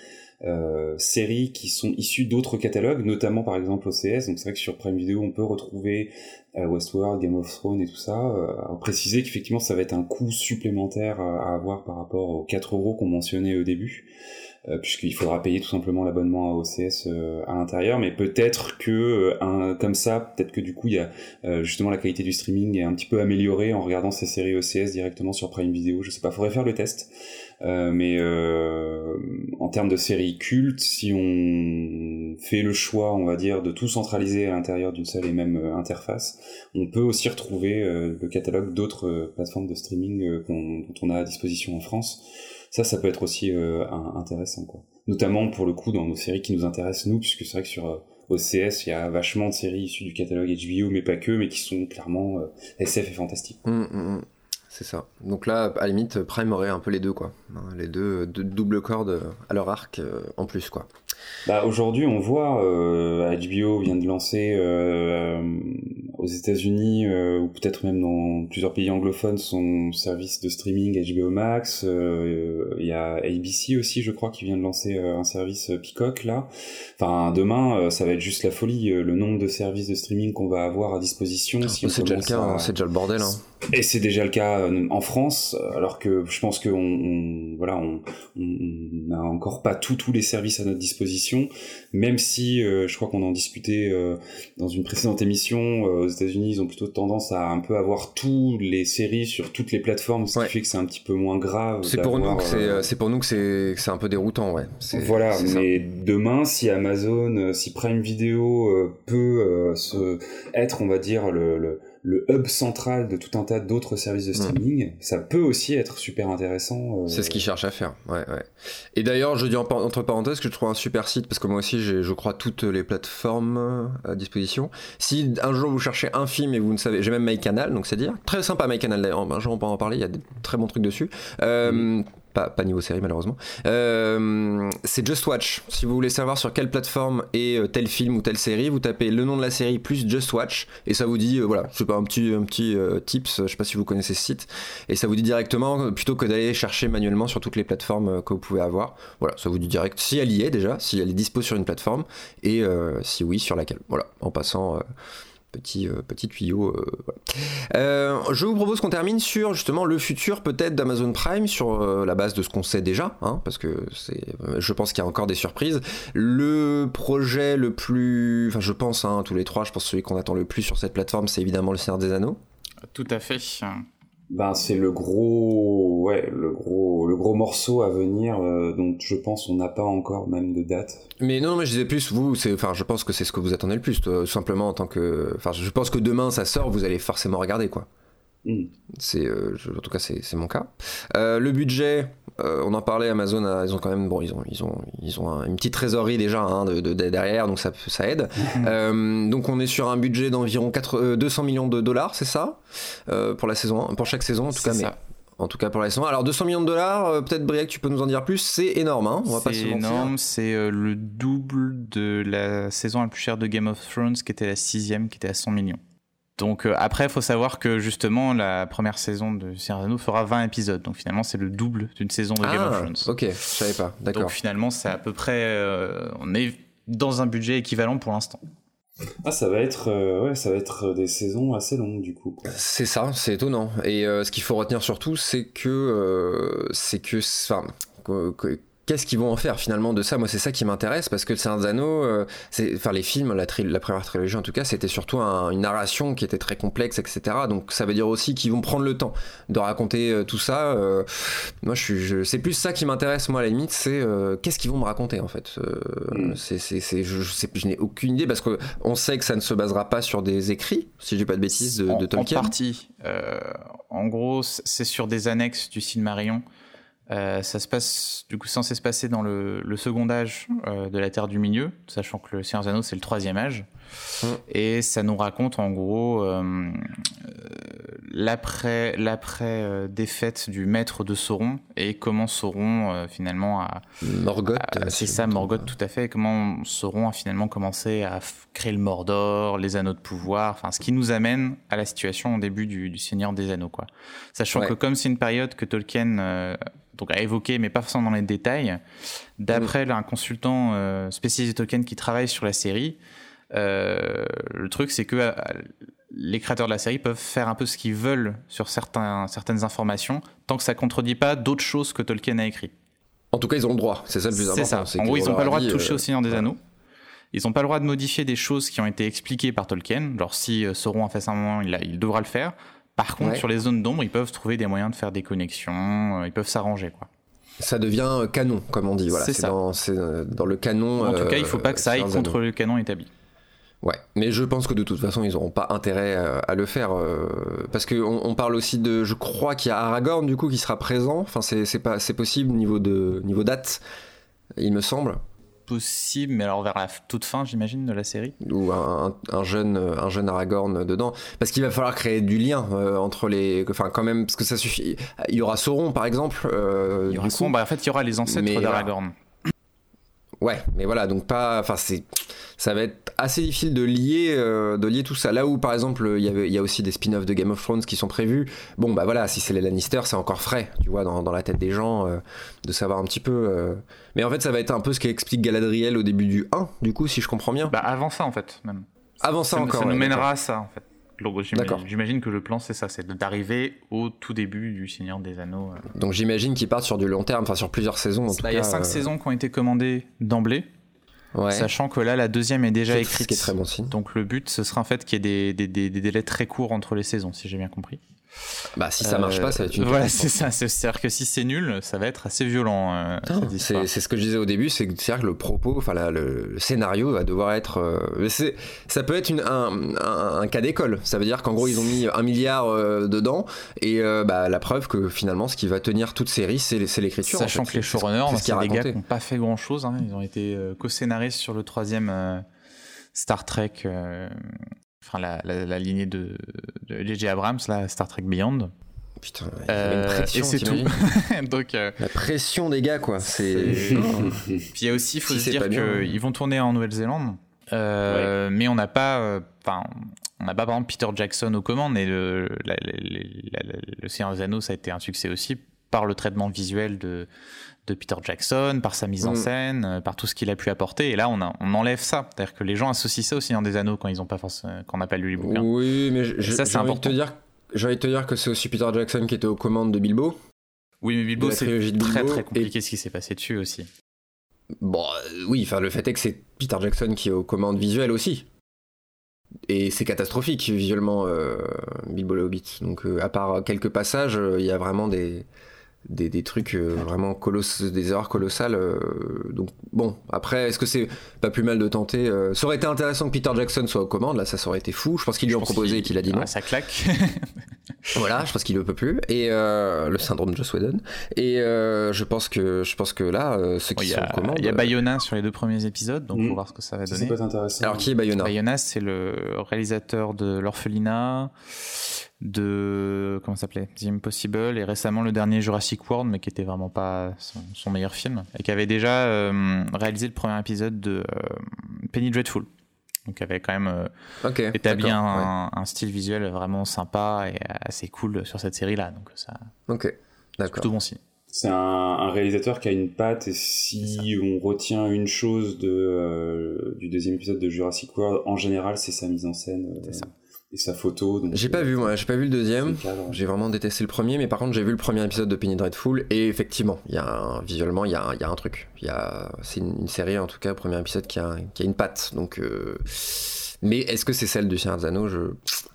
séries qui sont issues d'autres catalogues, notamment par exemple OCS. Donc c'est vrai que sur Prime Video, on peut retrouver Westworld, Game of Thrones et tout ça. préciser qu'effectivement, ça va être un coût supplémentaire à avoir par rapport aux 4 euros qu'on mentionnait au début. Euh, puisqu'il faudra payer tout simplement l'abonnement à OCS euh, à l'intérieur, mais peut-être que euh, un, comme ça, peut-être que du coup il y a justement la qualité du streaming est un petit peu améliorée en regardant ces séries OCS directement sur Prime Video. Je sais pas, faudrait faire le test. Euh, mais euh, en termes de séries cultes, si on fait le choix, on va dire, de tout centraliser à l'intérieur d'une seule et même interface, on peut aussi retrouver le catalogue d'autres plateformes de streaming dont on a à disposition en France ça, ça peut être aussi euh, intéressant, quoi. Notamment pour le coup dans nos séries qui nous intéressent nous, puisque c'est vrai que sur euh, OCS, il y a vachement de séries issues du catalogue HBO, mais pas que, mais qui sont clairement euh, SF et fantastiques. Mmh, mmh, mmh. C'est ça. Donc là, à la limite, Prime aurait un peu les deux, quoi. Hein, les deux, de double corde à leur arc en plus, quoi. Bah, aujourd'hui, on voit, euh, HBO vient de lancer euh, aux États-Unis euh, ou peut-être même dans plusieurs pays anglophones son service de streaming HBO Max. Euh, il y a ABC aussi, je crois, qui vient de lancer euh, un service Peacock là. Enfin, demain, ça va être juste la folie le nombre de services de streaming qu'on va avoir à disposition. Si c'est déjà le cas, hein, c'est déjà le bordel. Hein. Et c'est déjà le cas en France, alors que je pense qu'on on, voilà, on n'a encore pas tous tous les services à notre disposition, même si je crois qu'on en discutait dans une précédente émission aux États-Unis, ils ont plutôt tendance à un peu avoir toutes les séries sur toutes les plateformes, ce qui fait que c'est un petit peu moins grave. C'est pour nous que c'est, euh, c'est pour nous que c'est, un peu déroutant, ouais. Voilà, mais demain, si Amazon, euh, si Prime Video euh, peut se être, on va dire, le le hub central de tout un tas d'autres services de streaming, ça peut aussi être super intéressant. Euh. C'est ce qu'ils cherchent à faire, ouais, ouais. Et d'ailleurs, je dis entre parenthèses que je trouve un super site parce que moi aussi, j'ai, je crois, toutes les plateformes euh, à disposition. Si un jour vous cherchez un film et vous ne savez, j'ai même MyCanal, donc c'est dire très sympa MyCanal d'ailleurs. Un jour on peut en parler, il y a des très bons trucs dessus. Euh, mm pas, niveau série malheureusement. Euh, c'est Just Watch. Si vous voulez savoir sur quelle plateforme est euh, tel film ou telle série, vous tapez le nom de la série plus Just Watch et ça vous dit, euh, voilà, je sais pas, un petit, un petit tips, je sais pas si vous connaissez ce site, et ça vous dit directement, plutôt que d'aller chercher manuellement sur toutes les plateformes que vous pouvez avoir, voilà, ça vous dit direct si elle y est déjà, si elle est dispo sur une plateforme, et si oui, sur laquelle. Voilà, en passant petit, euh, petit tuyau. Euh, euh, je vous propose qu'on termine sur justement le futur peut-être d'Amazon Prime sur la base de ce qu'on sait déjà, hein, parce que c'est, je pense qu'il y a encore des surprises. Le projet le plus, enfin je pense, hein, tous les trois, je pense celui qu'on attend le plus sur cette plateforme, c'est évidemment le Seigneur des Anneaux. Tout à fait. Ben c'est le gros ouais le gros le gros morceau à venir euh, dont je pense on n'a pas encore même de date. Mais non mais je disais plus vous c'est enfin je pense que c'est ce que vous attendez le plus tout simplement en tant que enfin je pense que demain ça sort vous allez forcément regarder quoi hmm. C'est, euh, en tout cas, c'est, mon cas. Euh, le budget, on en parlait. Amazon, ils ont quand même, bon, ils ont, ils ont, ils ont une petite trésorerie déjà hein, de, derrière, donc ça, ça aide. donc on est sur un budget d'environ 200 millions de dollars, c'est ça, pour la saison, pour chaque saison en tout cas. Mais en tout cas pour la saison. Alors 200 millions de dollars, euh, peut-être Briac, tu peux nous en dire plus, c'est énorme, hein on va pas se mentir. C'est énorme, c'est euh, le double de la saison la plus chère de Game of Thrones, qui était la sixième, qui était à 100 millions. Donc euh, après, il faut savoir que justement, la première saison de Seigneur fera 20 épisodes. Donc finalement, c'est le double d'une saison de Game of ah, Thrones. Ok, je savais pas, d'accord. Donc finalement, c'est à peu près... on est dans un budget équivalent pour l'instant. Ah, ça va être, euh, ouais, ça va être des saisons assez longues du coup. C'est ça, c'est étonnant. Et euh, ce qu'il faut retenir surtout, c'est que, euh, c'est que, enfin, qu'est-ce qu'ils vont en faire finalement de ça? Moi, c'est ça qui m'intéresse parce que Anneaux, euh, c'est, enfin les films, la, la, première trilogie en tout cas, c'était surtout une narration qui était très complexe, etc. Donc ça veut dire aussi qu'ils vont prendre le temps de raconter euh, tout ça. Euh, moi, je c'est plus ça qui m'intéresse moi à la limite, c'est qu'est-ce qu'ils vont me raconter en fait. Mm. C'est, je, je, n'ai aucune idée parce que on sait que ça ne se basera pas sur des écrits, si je dis pas de bêtises, de, de Tolkien. En partie. en gros, c'est sur des annexes du Silmarillion. Euh, ça se passe, du coup, censé se passer dans le, second âge euh, de la Terre du Milieu, sachant que le Seigneur des Anneaux, c'est le troisième âge. Mmh. Et ça nous raconte, en gros, euh, l'après, l'après défaite du maître de Sauron et comment Sauron, finalement, a. Morgoth. c'est ça, Morgoth, tout à fait. Et comment Sauron a finalement commencé à créer le Mordor, les anneaux de pouvoir, enfin, ce qui nous amène à la situation au début du, Seigneur des Anneaux, quoi. Sachant que comme c'est une période que Tolkien donc à évoquer, mais pas forcément dans les détails. D'après mm. un consultant euh, spécialisé Tolkien qui travaille sur la série, euh, le truc c'est que euh, les créateurs de la série peuvent faire un peu ce qu'ils veulent sur certains, certaines informations, tant que ça contredit pas d'autres choses que Tolkien a écrit. En tout cas, ils ont le droit, c'est ça le plus important. C'est ça. En gros, ils n'ont pas le droit de toucher au Seigneur des Anneaux. Ils n'ont pas le droit de modifier des choses qui ont été expliquées par Tolkien. Alors, si Sauron a fait ça un moment, il, il devra le faire. Par contre, sur les zones d'ombre, ils peuvent trouver des moyens de faire des connexions, euh, ils peuvent s'arranger, quoi. Ça devient euh, canon, comme on dit. Voilà, c'est. Dans, euh, dans, le canon. En tout cas, il ne faut pas que ça aille contre le canon établi. Ouais, mais je pense que de toute façon, ils n'auront pas intérêt à le faire. parce qu'on on parle aussi de. Je crois qu'il y a Aragorn, du coup, qui sera présent. Enfin, c'est possible niveau, de, niveau date, il me semble possible, mais alors vers la toute fin, j'imagine, de la série? Ou un, jeune, un jeune Aragorn dedans, parce qu'il va falloir créer du lien euh, entre les, enfin quand même, parce que ça suffit. Il y aura Sauron par exemple. Euh, il y aura Sauron. Bah, en fait, il y aura les ancêtres d'Aragorn. Ouais, mais voilà, donc pas, enfin c'est, ça va être assez difficile de lier, euh, de lier tout ça. Là où par exemple il y, avait, il y a aussi des spin-offs de Game of Thrones qui sont prévus. Bon bah voilà, si c'est les Lannister, c'est encore frais, tu vois, dans, dans la tête des gens, euh, de savoir un petit peu. Euh. Mais en fait, ça va être un peu ce qu'explique Galadriel au début du 1, du coup, si je comprends bien. Bah avant ça en fait, même. Avant ça, encore. Ça nous mènera à ça en fait. J'imagine que le plan, c'est ça, c'est d'arriver au tout début du Seigneur des Anneaux. Euh. Donc j'imagine qu'ils partent sur du long terme, enfin sur plusieurs saisons. En il y a cinq euh. saisons qui ont été commandées d'emblée. Sachant que là, la deuxième est déjà écrite. Ce qui est très bon signe. Donc le but, ce sera en fait qu'il y ait des, des, des, délais très courts entre les saisons, si j'ai bien compris. Bah si ça marche pas, ça va être une. Voilà, c'est ça. C'est-à-dire que si c'est nul, ça va être assez violent. Euh, c'est ce que je disais au début, c'est que le propos, enfin le, scénario va devoir être. Euh, ça peut être une, un, un, cas d'école. Ça veut dire qu'en gros ils ont mis un milliard euh, dedans et bah, la preuve que finalement ce qui va tenir toute série, c'est l'écriture. Sachant que les showrunners, c'est des gars qui n'ont pas fait grand chose. Hein. Ils ont été co-scénaristes sur le troisième. Star Trek enfin la, la, lignée de J.J. Abrams, là, Star Trek Beyond. Putain, une pression, et c'est tout. Donc, euh, la pression des gars, quoi. C'est. Puis il y a aussi, il faut se dire qu'ils vont tourner en Nouvelle-Zélande, euh, mais on n'a pas, euh, enfin, on n'a pas par exemple Peter Jackson aux commandes, et le, le Seigneur des Anneaux, ça a été un succès aussi par le traitement visuel de, de Peter Jackson, par sa mise en mm. scène, euh, par tout ce qu'il a pu apporter. Et là, on, on enlève ça. C'est-à-dire que les gens associent ça au Seigneur des Anneaux quand ils ont pas forcément, quand on n'a pas lu les bouquins. Oui, mais ça, c'est important. Te dire, j'ai envie de te dire que c'est aussi Peter Jackson qui était aux commandes de Bilbo. Oui, mais Bilbo, c'est très très compliqué ce qui s'est passé dessus aussi. Bon, euh, oui, enfin, le fait est que c'est Peter Jackson qui est aux commandes visuelles aussi. et c'est catastrophique visuellement Bilbo le Hobbit. Donc à part quelques passages, il y a vraiment des des, des trucs euh, vraiment coloss des erreurs colossales. Euh, donc bon, après, est-ce que c'est pas plus mal de tenter euh, Ça aurait été intéressant que Peter Jackson soit aux commandes, là, ça, ça aurait été fou. Je pense qu'il lui a proposé et qu'il a dit non. Ah, ça claque. voilà, je pense qu'il ne peut plus. Et le syndrome de Joss Whedon. Et je pense que je pense que là, ceux qui sont aux commandes. Il y a Bayona sur les deux premiers épisodes, donc on va mm. voir ce que ça va donner. C'est intéressant. Alors qui est Bayona? Bayona, c'est le réalisateur de l'orphelinat de comment s'appelait? The Impossible et récemment le dernier Jurassic World mais qui était vraiment pas son, meilleur film et qui avait déjà euh, réalisé le premier épisode de euh, Penny Dreadful. Donc avait quand même euh, établi un, style visuel vraiment sympa et assez cool sur cette série là donc ça ok d'accord. plutôt bon signe. C'est un, réalisateur qui a une patte et si on retient une chose de, du deuxième épisode de Jurassic World en général c'est sa mise en scène c'est ça et sa photo. J'ai pas vu moi, j'ai pas vu le deuxième. J'ai vraiment détesté le premier, mais par contre j'ai vu le premier épisode de Penny Dreadful et effectivement, il y a visuellement il y a, y a, un truc. Il y a, c'est une, série en tout cas, premier épisode qui a, qui a une patte. Donc euh, mais est-ce que c'est celle du Seigneur des je...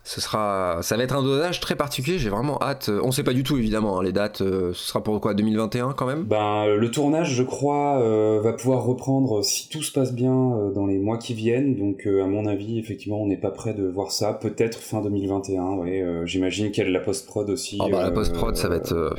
Ce sera, ça va être un dosage très particulier. J'ai vraiment hâte. On sait pas du tout évidemment hein, les dates. Euh, ce sera pour quoi 2021 quand même? Ben le tournage, je crois, euh, va pouvoir reprendre si tout se passe bien euh, dans les mois qui viennent. Donc à mon avis, effectivement, on n'est pas prêt de voir ça. Peut-être fin 2021. Ouais. J'imagine qu'il y a la post prod aussi. Oh, bah, la post prod, ça va être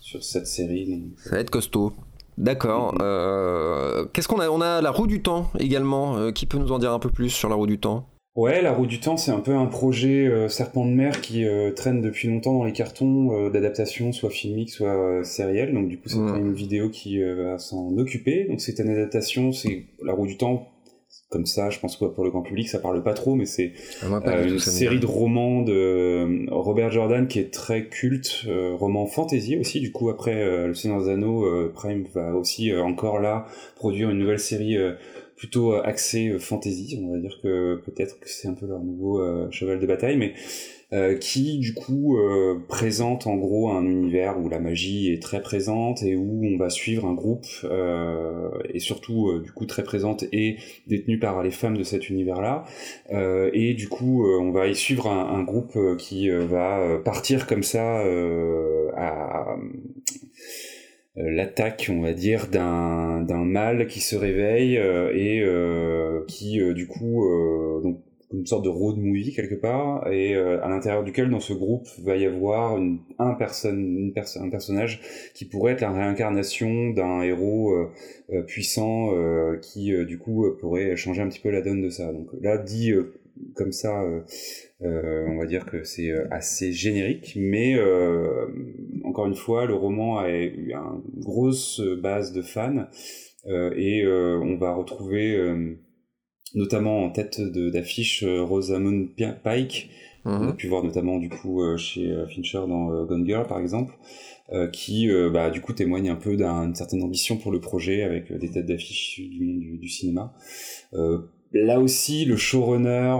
sur cette série. Ça va être costaud. D'accord. Euh, qu'est-ce qu'on a On a la roue du temps également. Euh, qui peut nous en dire un peu plus sur la roue du temps? Ouais, la roue du temps, c'est un peu un projet euh, serpent de mer qui traîne depuis longtemps dans les cartons d'adaptation, soit filmique, soit sérielle. Donc du coup, c'est une vidéo qui va s'en occuper. Donc c'est une adaptation, c'est la roue du temps comme ça, je pense que pour le grand public, ça parle pas trop, mais c'est euh, une série de romans de euh, Robert Jordan qui est très culte, euh, roman fantasy aussi. Du coup, après Le Seigneur des Anneaux, Prime va aussi encore là produire une nouvelle série plutôt axée fantasy. On va dire que peut-être que c'est un peu leur nouveau cheval de bataille, mais euh, qui du coup euh, présente en gros un univers où la magie est très présente et où on va suivre un groupe euh, et surtout du coup très présente et détenue par les femmes de cet univers-là. Et du coup on va y suivre un, un groupe qui va partir comme ça à l'attaque, on va dire, d'un mâle qui se réveille et qui du coup donc une sorte de road movie quelque part et euh, à l'intérieur duquel dans ce groupe va y avoir une, un, personne, un personnage qui pourrait être la réincarnation d'un héros euh, euh, puissant qui du coup pourrait changer un petit peu la donne de ça. Donc là dit comme ça, on va dire que c'est assez générique, mais encore une fois le roman a eu une grosse base de fans et on va retrouver notamment en tête d'affiche euh, Rosamund Pike, qu'on a mhm. pu voir notamment du coup euh, chez euh, Fincher dans Gone Girl par exemple, qui bah, du coup témoigne un peu d'une certaine ambition pour le projet avec des têtes d'affiche du monde du, du cinéma. Là aussi, le showrunner,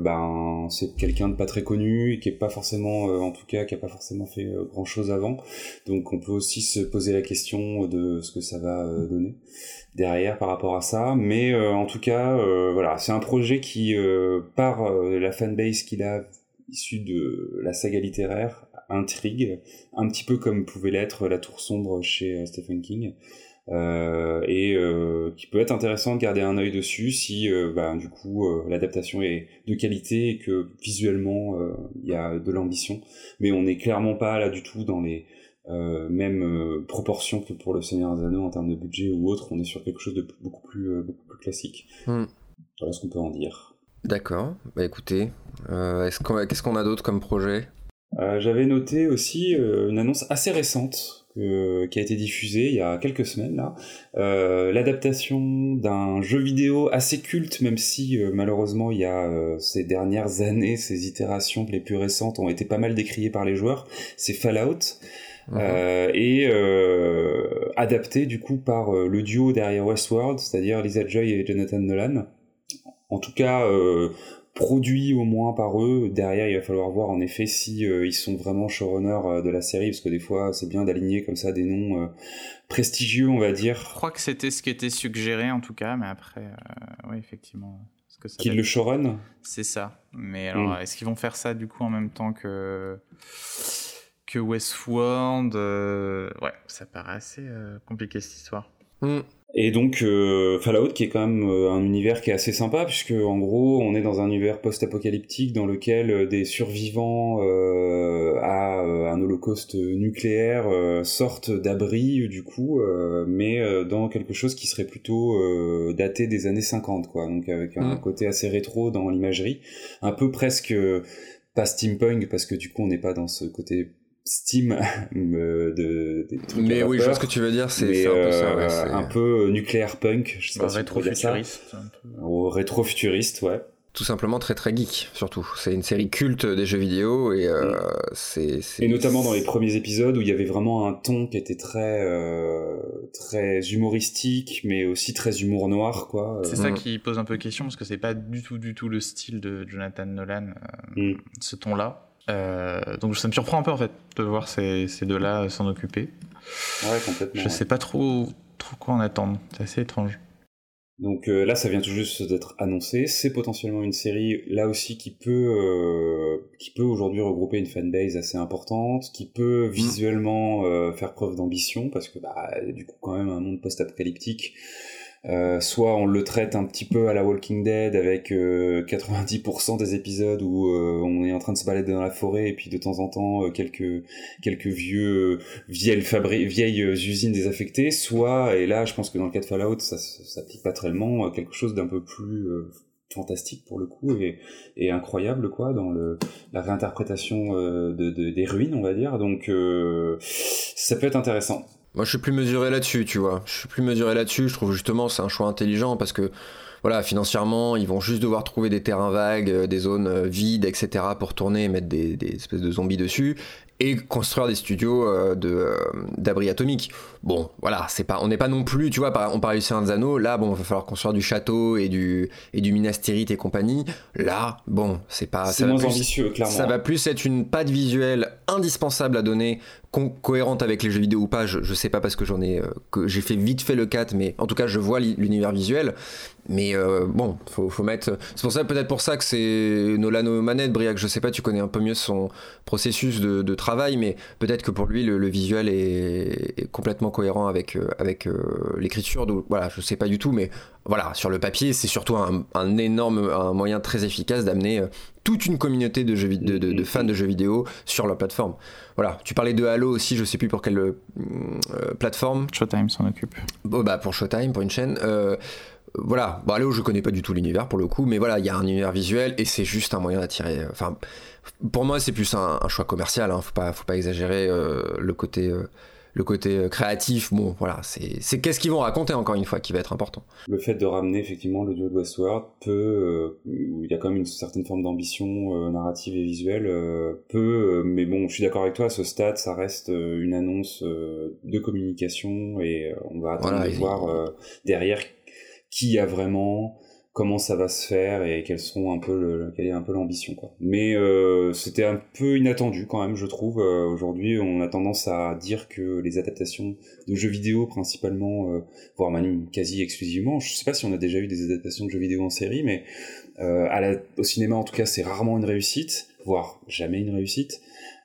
ben c'est quelqu'un de pas très connu, et qui est pas forcément, en tout cas, qui a pas forcément fait grand chose avant. Donc on peut aussi se poser la question de ce que ça va donner derrière par rapport à ça. Mais euh, en tout cas, euh, voilà, c'est un projet qui, euh, par la fanbase qu'il a issue de la saga littéraire, intrigue, un petit peu comme pouvait l'être La Tour Sombre chez Stephen King. Et qui peut être intéressant de garder un œil dessus si bah, du coup l'adaptation est de qualité et que visuellement il y a de l'ambition mais on n'est clairement pas là du tout dans les euh, même euh, proportion que pour le Seigneur des Anneaux en termes de budget ou autre, on est sur quelque chose de beaucoup plus, euh, beaucoup plus classique. Hmm. Voilà ce qu'on peut en dire. D'accord, bah écoutez, qu'est-ce qu'on a d'autre comme projet? J'avais noté aussi une annonce assez récente qui a été diffusée il y a quelques semaines là, l'adaptation d'un jeu vidéo assez culte, même si malheureusement il y a ces dernières années, ces itérations les plus récentes ont été pas mal décriées par les joueurs, c'est Fallout. Mhm. Euh, et euh, adapté du coup par euh, le duo derrière Westworld, c'est-à-dire Lisa Joy et Jonathan Nolan. En tout cas, produit au moins par eux. Derrière, il va falloir voir en effet si ils sont vraiment showrunners de la série, parce que des fois, c'est bien d'aligner comme ça des noms prestigieux, on va dire. Je crois que c'était ce qui était suggéré en tout cas, mais après, oui, effectivement que ça. Qui le showrun? C'est ça. Mais alors, mm. est-ce qu'ils vont faire ça du coup en même temps que que Westworld? Ouais, ça paraît assez compliqué cette histoire. Mm. Et donc euh, Fallout qui est quand même euh, un univers qui est assez sympa puisque en gros on est dans un univers post-apocalyptique dans lequel euh, des survivants à un holocauste nucléaire sortent d'abri du coup mais dans quelque chose qui serait plutôt daté des années 50 quoi donc avec un mm. côté assez rétro dans l'imagerie un peu presque pas steampunk parce que du coup on n'est pas dans ce côté Steam de, de, mais oui je vois ce que tu veux dire c'est un peu ça ouais, un peu nucléaire punk je sais bah, pas rétro-futuriste ou rétro-futuriste ouais. Tout simplement très très geek surtout. C'est une série culte des jeux vidéo et euh, mm. c'est et notamment dans les premiers épisodes où il y avait vraiment un ton qui était très euh, très humoristique mais aussi très humour noir quoi. C'est ça mm. qui pose un peu question parce que c'est pas du tout du tout le style de Jonathan Nolan euh, mm. ce ton là euh, donc ça me surprend un peu en fait de voir ces, ces deux-là s'en occuper. Ouais, complètement. Je sais pas trop, trop quoi en attendre. C'est assez étrange. Donc euh, là, ça vient tout juste d'être annoncé. C'est potentiellement une série là aussi qui peut, euh, qui peut aujourd'hui regrouper une fanbase assez importante, qui peut mm. visuellement faire preuve d'ambition parce que bah, du coup quand même un monde post-apocalyptique euh, soit on le traite un petit peu à la Walking Dead avec 90% euh, des épisodes où euh, on est en train de se balader dans la forêt et puis de temps en temps quelques quelques vieux vieilles vieilles usines désaffectées, soit et là je pense que dans le cas de Fallout ça s'applique pas tellement quelque chose d'un peu plus fantastique pour le coup et, et, incroyable quoi dans le la réinterprétation de, de, des ruines on va dire. Donc ça peut être intéressant moi, je suis plus mesuré là-dessus, tu vois. Je suis plus mesuré là-dessus. Je trouve justement c'est un choix intelligent parce que, voilà, financièrement, ils vont juste devoir trouver des terrains vagues, euh, des zones euh, vides, etc. pour tourner et mettre des, des espèces de zombies dessus et construire des studios euh, de euh, d'abri atomique. Bon, voilà, c'est pas, on n'est pas non plus, tu vois, on parlait du Seigneur des Anneaux, là, bon, il va falloir construire du château et du et du Minas Tirith et compagnie. Là, bon, c'est pas, c'est moins ambitieux, clairement. Ça va plus être une patte visuelle indispensable à donner, cohérente avec les jeux vidéo ou pas. Je, je sais pas parce que j'en ai, euh, que j'ai fait vite fait le 4, mais en tout cas, je vois l'univers visuel. Mais bon, faut, faut mettre. C'est pour ça, peut-être pour ça que c'est Nolan aux manettes, Briac. Je sais pas, tu connais un peu mieux son processus de, de travail mais peut-être que pour lui, le, visuel est, complètement cohérent avec, euh, avec euh, l'écriture. Voilà, je sais pas du tout, mais voilà, sur le papier, c'est surtout un, énorme, un moyen très efficace d'amener euh, toute une communauté de, jeux, de, de, fans de jeux vidéo sur leur plateforme. Voilà, tu parlais de Halo aussi, je sais plus pour quelle plateforme. Showtime s'en occupe. Bah pour Showtime, pour une chaîne voilà, bon, Halo, je connais pas du tout l'univers pour le coup, mais voilà, il y a un univers visuel et c'est juste un moyen d'attirer. Enfin, pour moi, c'est plus un, choix commercial. Hein. Faut pas, faut pas exagérer euh, le côté, euh, le côté euh, créatif. Bon, voilà, c'est, qu'est-ce qu'ils vont raconter encore une fois qui va être important. Le fait de ramener effectivement le duo de Westworld peut, il y a quand même une certaine forme d'ambition narrative et visuelle, peut, mais bon, je suis d'accord avec toi. À ce stade, ça reste une annonce de communication et on va attendre de voir derrière qui a vraiment comment ça va se faire et quels sont un peu le, quelle est un peu l'ambition quoi. Mais euh, c'était un peu inattendu quand même, je trouve. Euh, aujourd'hui, on a tendance à dire que les adaptations de jeux vidéo principalement, euh, voire même quasi exclusivement, je sais pas si on a déjà eu des adaptations de jeux vidéo en série, mais euh, à la, au cinéma en tout cas, c'est rarement une réussite, voire jamais une réussite.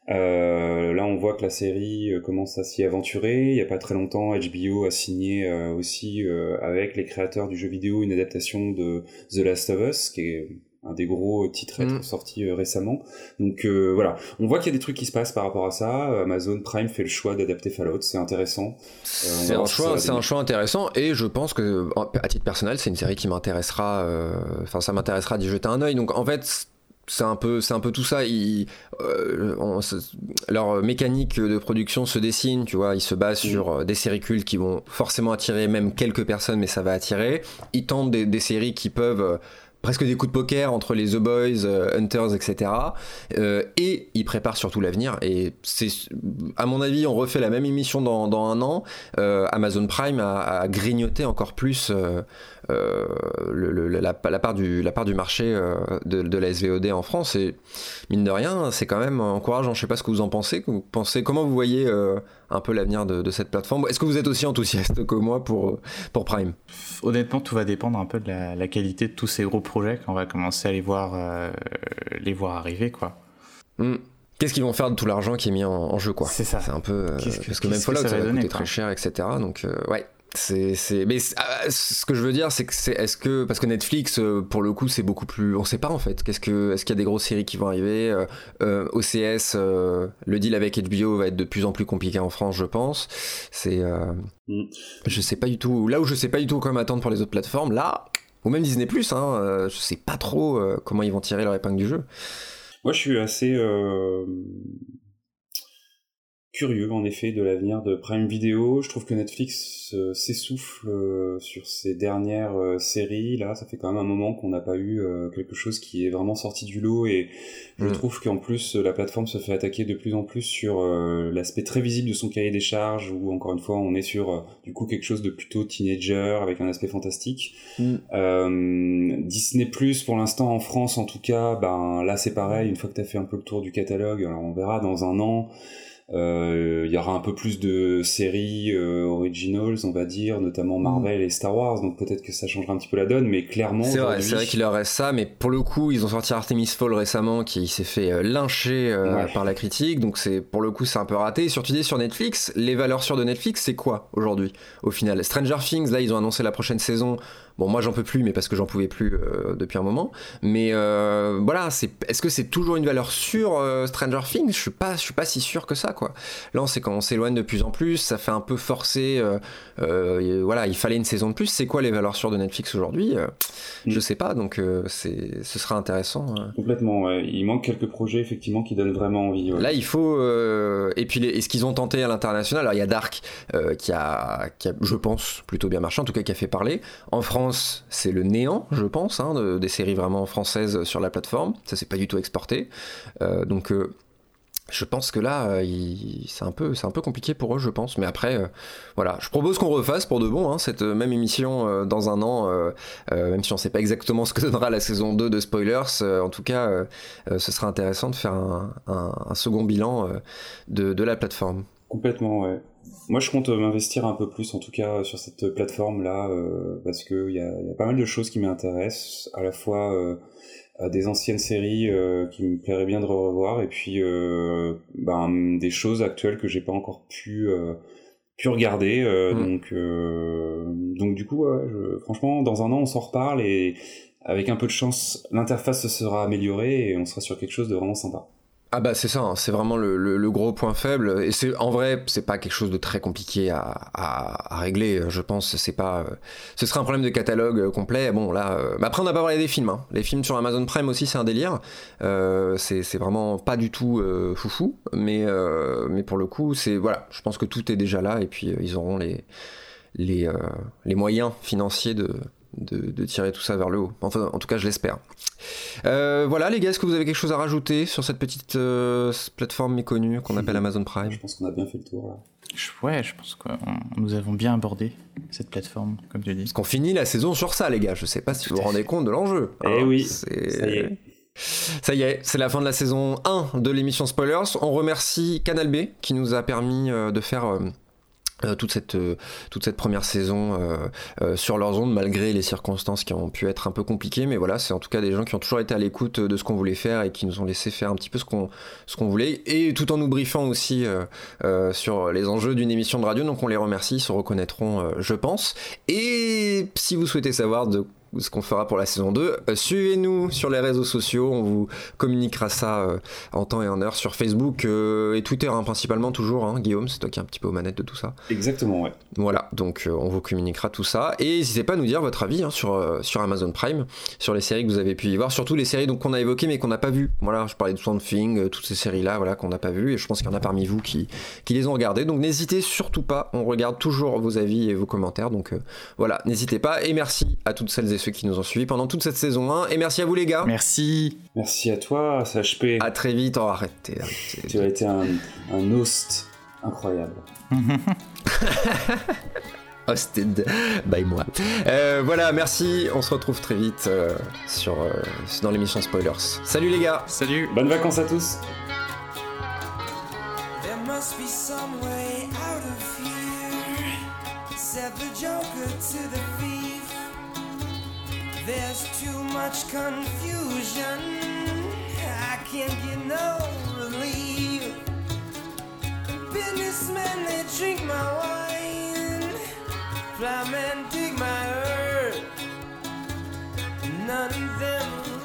Euh, là, on voit que la série euh, commence à s'y aventurer. Il n'y a pas très longtemps, HBO a signé euh, aussi avec les créateurs du jeu vidéo une adaptation de The Last of Us, qui est un des gros titres mm. sortis récemment. Donc voilà, on voit qu'il y a des trucs qui se passent par rapport à ça. Amazon Prime fait le choix d'adapter Fallout, c'est intéressant. c'est un choix, c'est un choix intéressant et je pense que à titre personnel, c'est une série qui m'intéressera. Enfin, ça m'intéressera d'y jeter un œil. Donc en fait c'est un peu c'est un peu tout ça. Euh, leur mécanique de production se dessine tu vois. Ils se basent mm. sur euh, des séries cultes qui vont forcément attirer même quelques personnes mais ça va attirer. Ils tentent des, séries qui peuvent euh, presque des coups de poker entre les The Boys, Hunters, etc. et ils préparent surtout l'avenir. Et c'est, à mon avis, on refait la même émission dans, un an. Amazon Prime a, grignoté encore plus euh, la, part du, marché euh, de, la SVOD en France. Et mine de rien, c'est quand même encourageant. Je sais pas ce que vous en pensez. Pensez comment vous voyez euh, un peu l'avenir de, cette plateforme. Est-ce que vous êtes aussi enthousiaste que moi pour, pour Prime? Honnêtement, tout va dépendre un peu de la, qualité de tous ces gros projets qu'on va commencer à les voir, les voir arriver, quoi. Hmm. Qu'est-ce qu'ils vont faire de tout l'argent qui est mis en, jeu, quoi? C'est ça. C'est un peu parce que même Fallout ça, ça va coûter très cher, etc. Donc ouais, c'est, mais ah, ce que je veux dire, c'est que c'est, est-ce que, parce que Netflix, euh, pour le coup, c'est beaucoup plus, on sait pas en fait. Qu'est-ce que, est-ce qu'il y a des grosses séries qui vont arriver euh, euh OCS, le deal avec HBO va être de plus en plus compliqué en France, je pense. C'est, mm. je sais pas du tout. Là où je sais pas du tout comment attendre pour les autres plateformes, là, ou même Disney Plus, hein, je sais pas trop comment ils vont tirer leur épingle du jeu. Moi, je suis assez curieux en effet de l'avenir de Prime Video. Je trouve que Netflix euh, s'essouffle euh, sur ses dernières euh, séries. Là, ça fait quand même un moment qu'on n'a pas eu quelque chose qui est vraiment sorti du lot et je mm. trouve qu'en plus la plateforme se fait attaquer de plus en plus sur l'aspect très visible de son cahier des charges où encore une fois on est sur du coup quelque chose de plutôt teenager avec un aspect fantastique. Mm. Disney Plus pour l'instant en France en tout cas, ben là c'est pareil. Une fois que tu as fait un peu le tour du catalogue, alors on verra dans un an. Euh, il y aura un peu plus de séries euh, originals, on va dire, notamment Marvel et Star Wars, donc peut-être que ça changera un petit peu la donne, mais clairement. C'est vrai, c'est vrai qu'il leur reste ça, mais pour le coup, ils ont sorti Artemis Fall récemment, qui s'est fait euh, lyncher par la critique, donc c'est pour le coup c'est un peu raté. Et surtout sur Netflix, les valeurs sûres de Netflix, c'est quoi aujourd'hui au final? Stranger Things, là ils ont annoncé la prochaine saison. Bon, moi j'en peux plus, mais parce que j'en pouvais plus euh, depuis un moment. Mais euh, voilà, c'est, est-ce que c'est toujours une valeur sûre euh, Stranger Things? Je suis pas, je suis pas si sûr que ça, quoi. Là, c'est quand on s'éloigne de plus en plus, ça fait un peu forcer. voilà, il fallait une saison de plus. C'est quoi les valeurs sûres de Netflix aujourd'hui? Mm. Je sais pas, donc c'est, ce sera intéressant. Complètement. Il manque quelques projets effectivement qui donnent vraiment envie. Là, il faut. et puis, les, ce qu'ils ont tenté à l'international, alors il y a Dark qui a, qui a, je pense, plutôt bien marché, en tout cas qui a fait parler. En France c'est le néant, je pense, hein, des séries vraiment françaises sur la plateforme. Ça, c'est pas du tout exporté. Euh, donc, euh, je pense que là, euh, c'est un peu, compliqué pour eux, je pense. Mais après, voilà, je propose qu'on refasse pour de bon hein, cette même émission dans un an, même si on sait pas exactement ce que donnera la saison 2 de Spoilers. en tout cas, ce sera intéressant de faire un, second bilan de, de la plateforme. Complètement, ouais. Moi, je compte m'investir un peu plus, en tout cas, sur cette plateforme-là, euh, parce qu'il y a, y a pas mal de choses qui m'intéressent, à la fois euh, des anciennes séries euh, qui me plairait bien de revoir, et puis ben, des choses actuelles que j'ai pas encore pu pu regarder. Mmh. Donc, donc du coup, ouais, je, franchement, dans un an, on s'en reparle et avec un peu de chance, l'interface se sera améliorée et on sera sur quelque chose de vraiment sympa. Ah bah c'est ça, hein, c'est vraiment le, gros point faible. Et c'est en vrai, c'est pas quelque chose de très compliqué à, régler. Je pense, c'est pas. Euh, ce serait un problème de catalogue euh, complet. Bon là, euh, après on n'a pas parlé des films. Hein. Les films sur Amazon Prime aussi, c'est un délire. c'est vraiment pas du tout foufou, mais mais pour le coup, c'est voilà. Je pense que tout est déjà là et puis ils auront les les, les moyens financiers de de, tirer tout ça vers le haut. Enfin, en tout cas, je l'espère. Euh, voilà, les gars, est-ce que vous avez quelque chose à rajouter sur cette petite euh, plateforme méconnue qu'on appelle Amazon Prime? Je pense qu'on a bien fait le tour là. Ouais, je pense que nous avons bien abordé cette plateforme, comme tu dis. Parce qu'on finit la saison sur ça, les gars. Je sais pas si vous vous rendez compte de l'enjeu. Eh hein, oui, ça y est. Ça y est, c'est la fin de la saison 1 de l'émission Spoilers. On remercie Canal B qui nous a permis euh, de faire euh, toute cette euh, toute cette première saison euh, sur leurs ondes malgré les circonstances qui ont pu être un peu compliquées. Mais voilà c'est en tout cas des gens qui ont toujours été à l'écoute de ce qu'on voulait faire et qui nous ont laissé faire un petit peu ce qu'on voulait. Et tout en nous briefant aussi sur les enjeux d'une émission de radio. Donc on les remercie ils se reconnaîtront je pense. Et si vous souhaitez savoir de ce qu'on fera pour la saison 2. Euh, suivez-nous sur les réseaux sociaux, on vous communiquera ça euh, en temps et en heure sur Facebook euh, et Twitter hein, principalement toujours, hein, Guillaume, c'est toi qui es un petit peu aux manettes de tout ça. Exactement, ouais. Voilà, donc on vous communiquera tout ça. Et n'hésitez pas à nous dire votre avis hein, sur, sur Amazon Prime, sur les séries que vous avez pu y voir, surtout les séries qu'on a évoquées mais qu'on n'a pas vues. Voilà, je parlais de Swamp Thing, toutes ces séries-là voilà, qu'on n'a pas vues et je pense qu'il y en a parmi vous qui, qui les ont regardées. Donc n'hésitez surtout pas, on regarde toujours vos avis et vos commentaires. Donc voilà, n'hésitez pas et merci à toutes celles et ceux qui nous ont suivis pendant toute cette saison 1. Et merci à vous les gars. Merci. Merci à toi, CHP. À très vite. Oh, arrêtez, Tu as été un, un host incroyable. Hosted by moi. Euh, voilà, merci. On se retrouve très vite euh, sur, euh, dans l'émission Spoilers. Salut les gars. Salut. Bonnes vacances à tous. must be some way out of here. Said the Joker to the. There's too much confusion. I can't get no relief. Businessmen, they drink my wine. Flymen dig my earth. None of them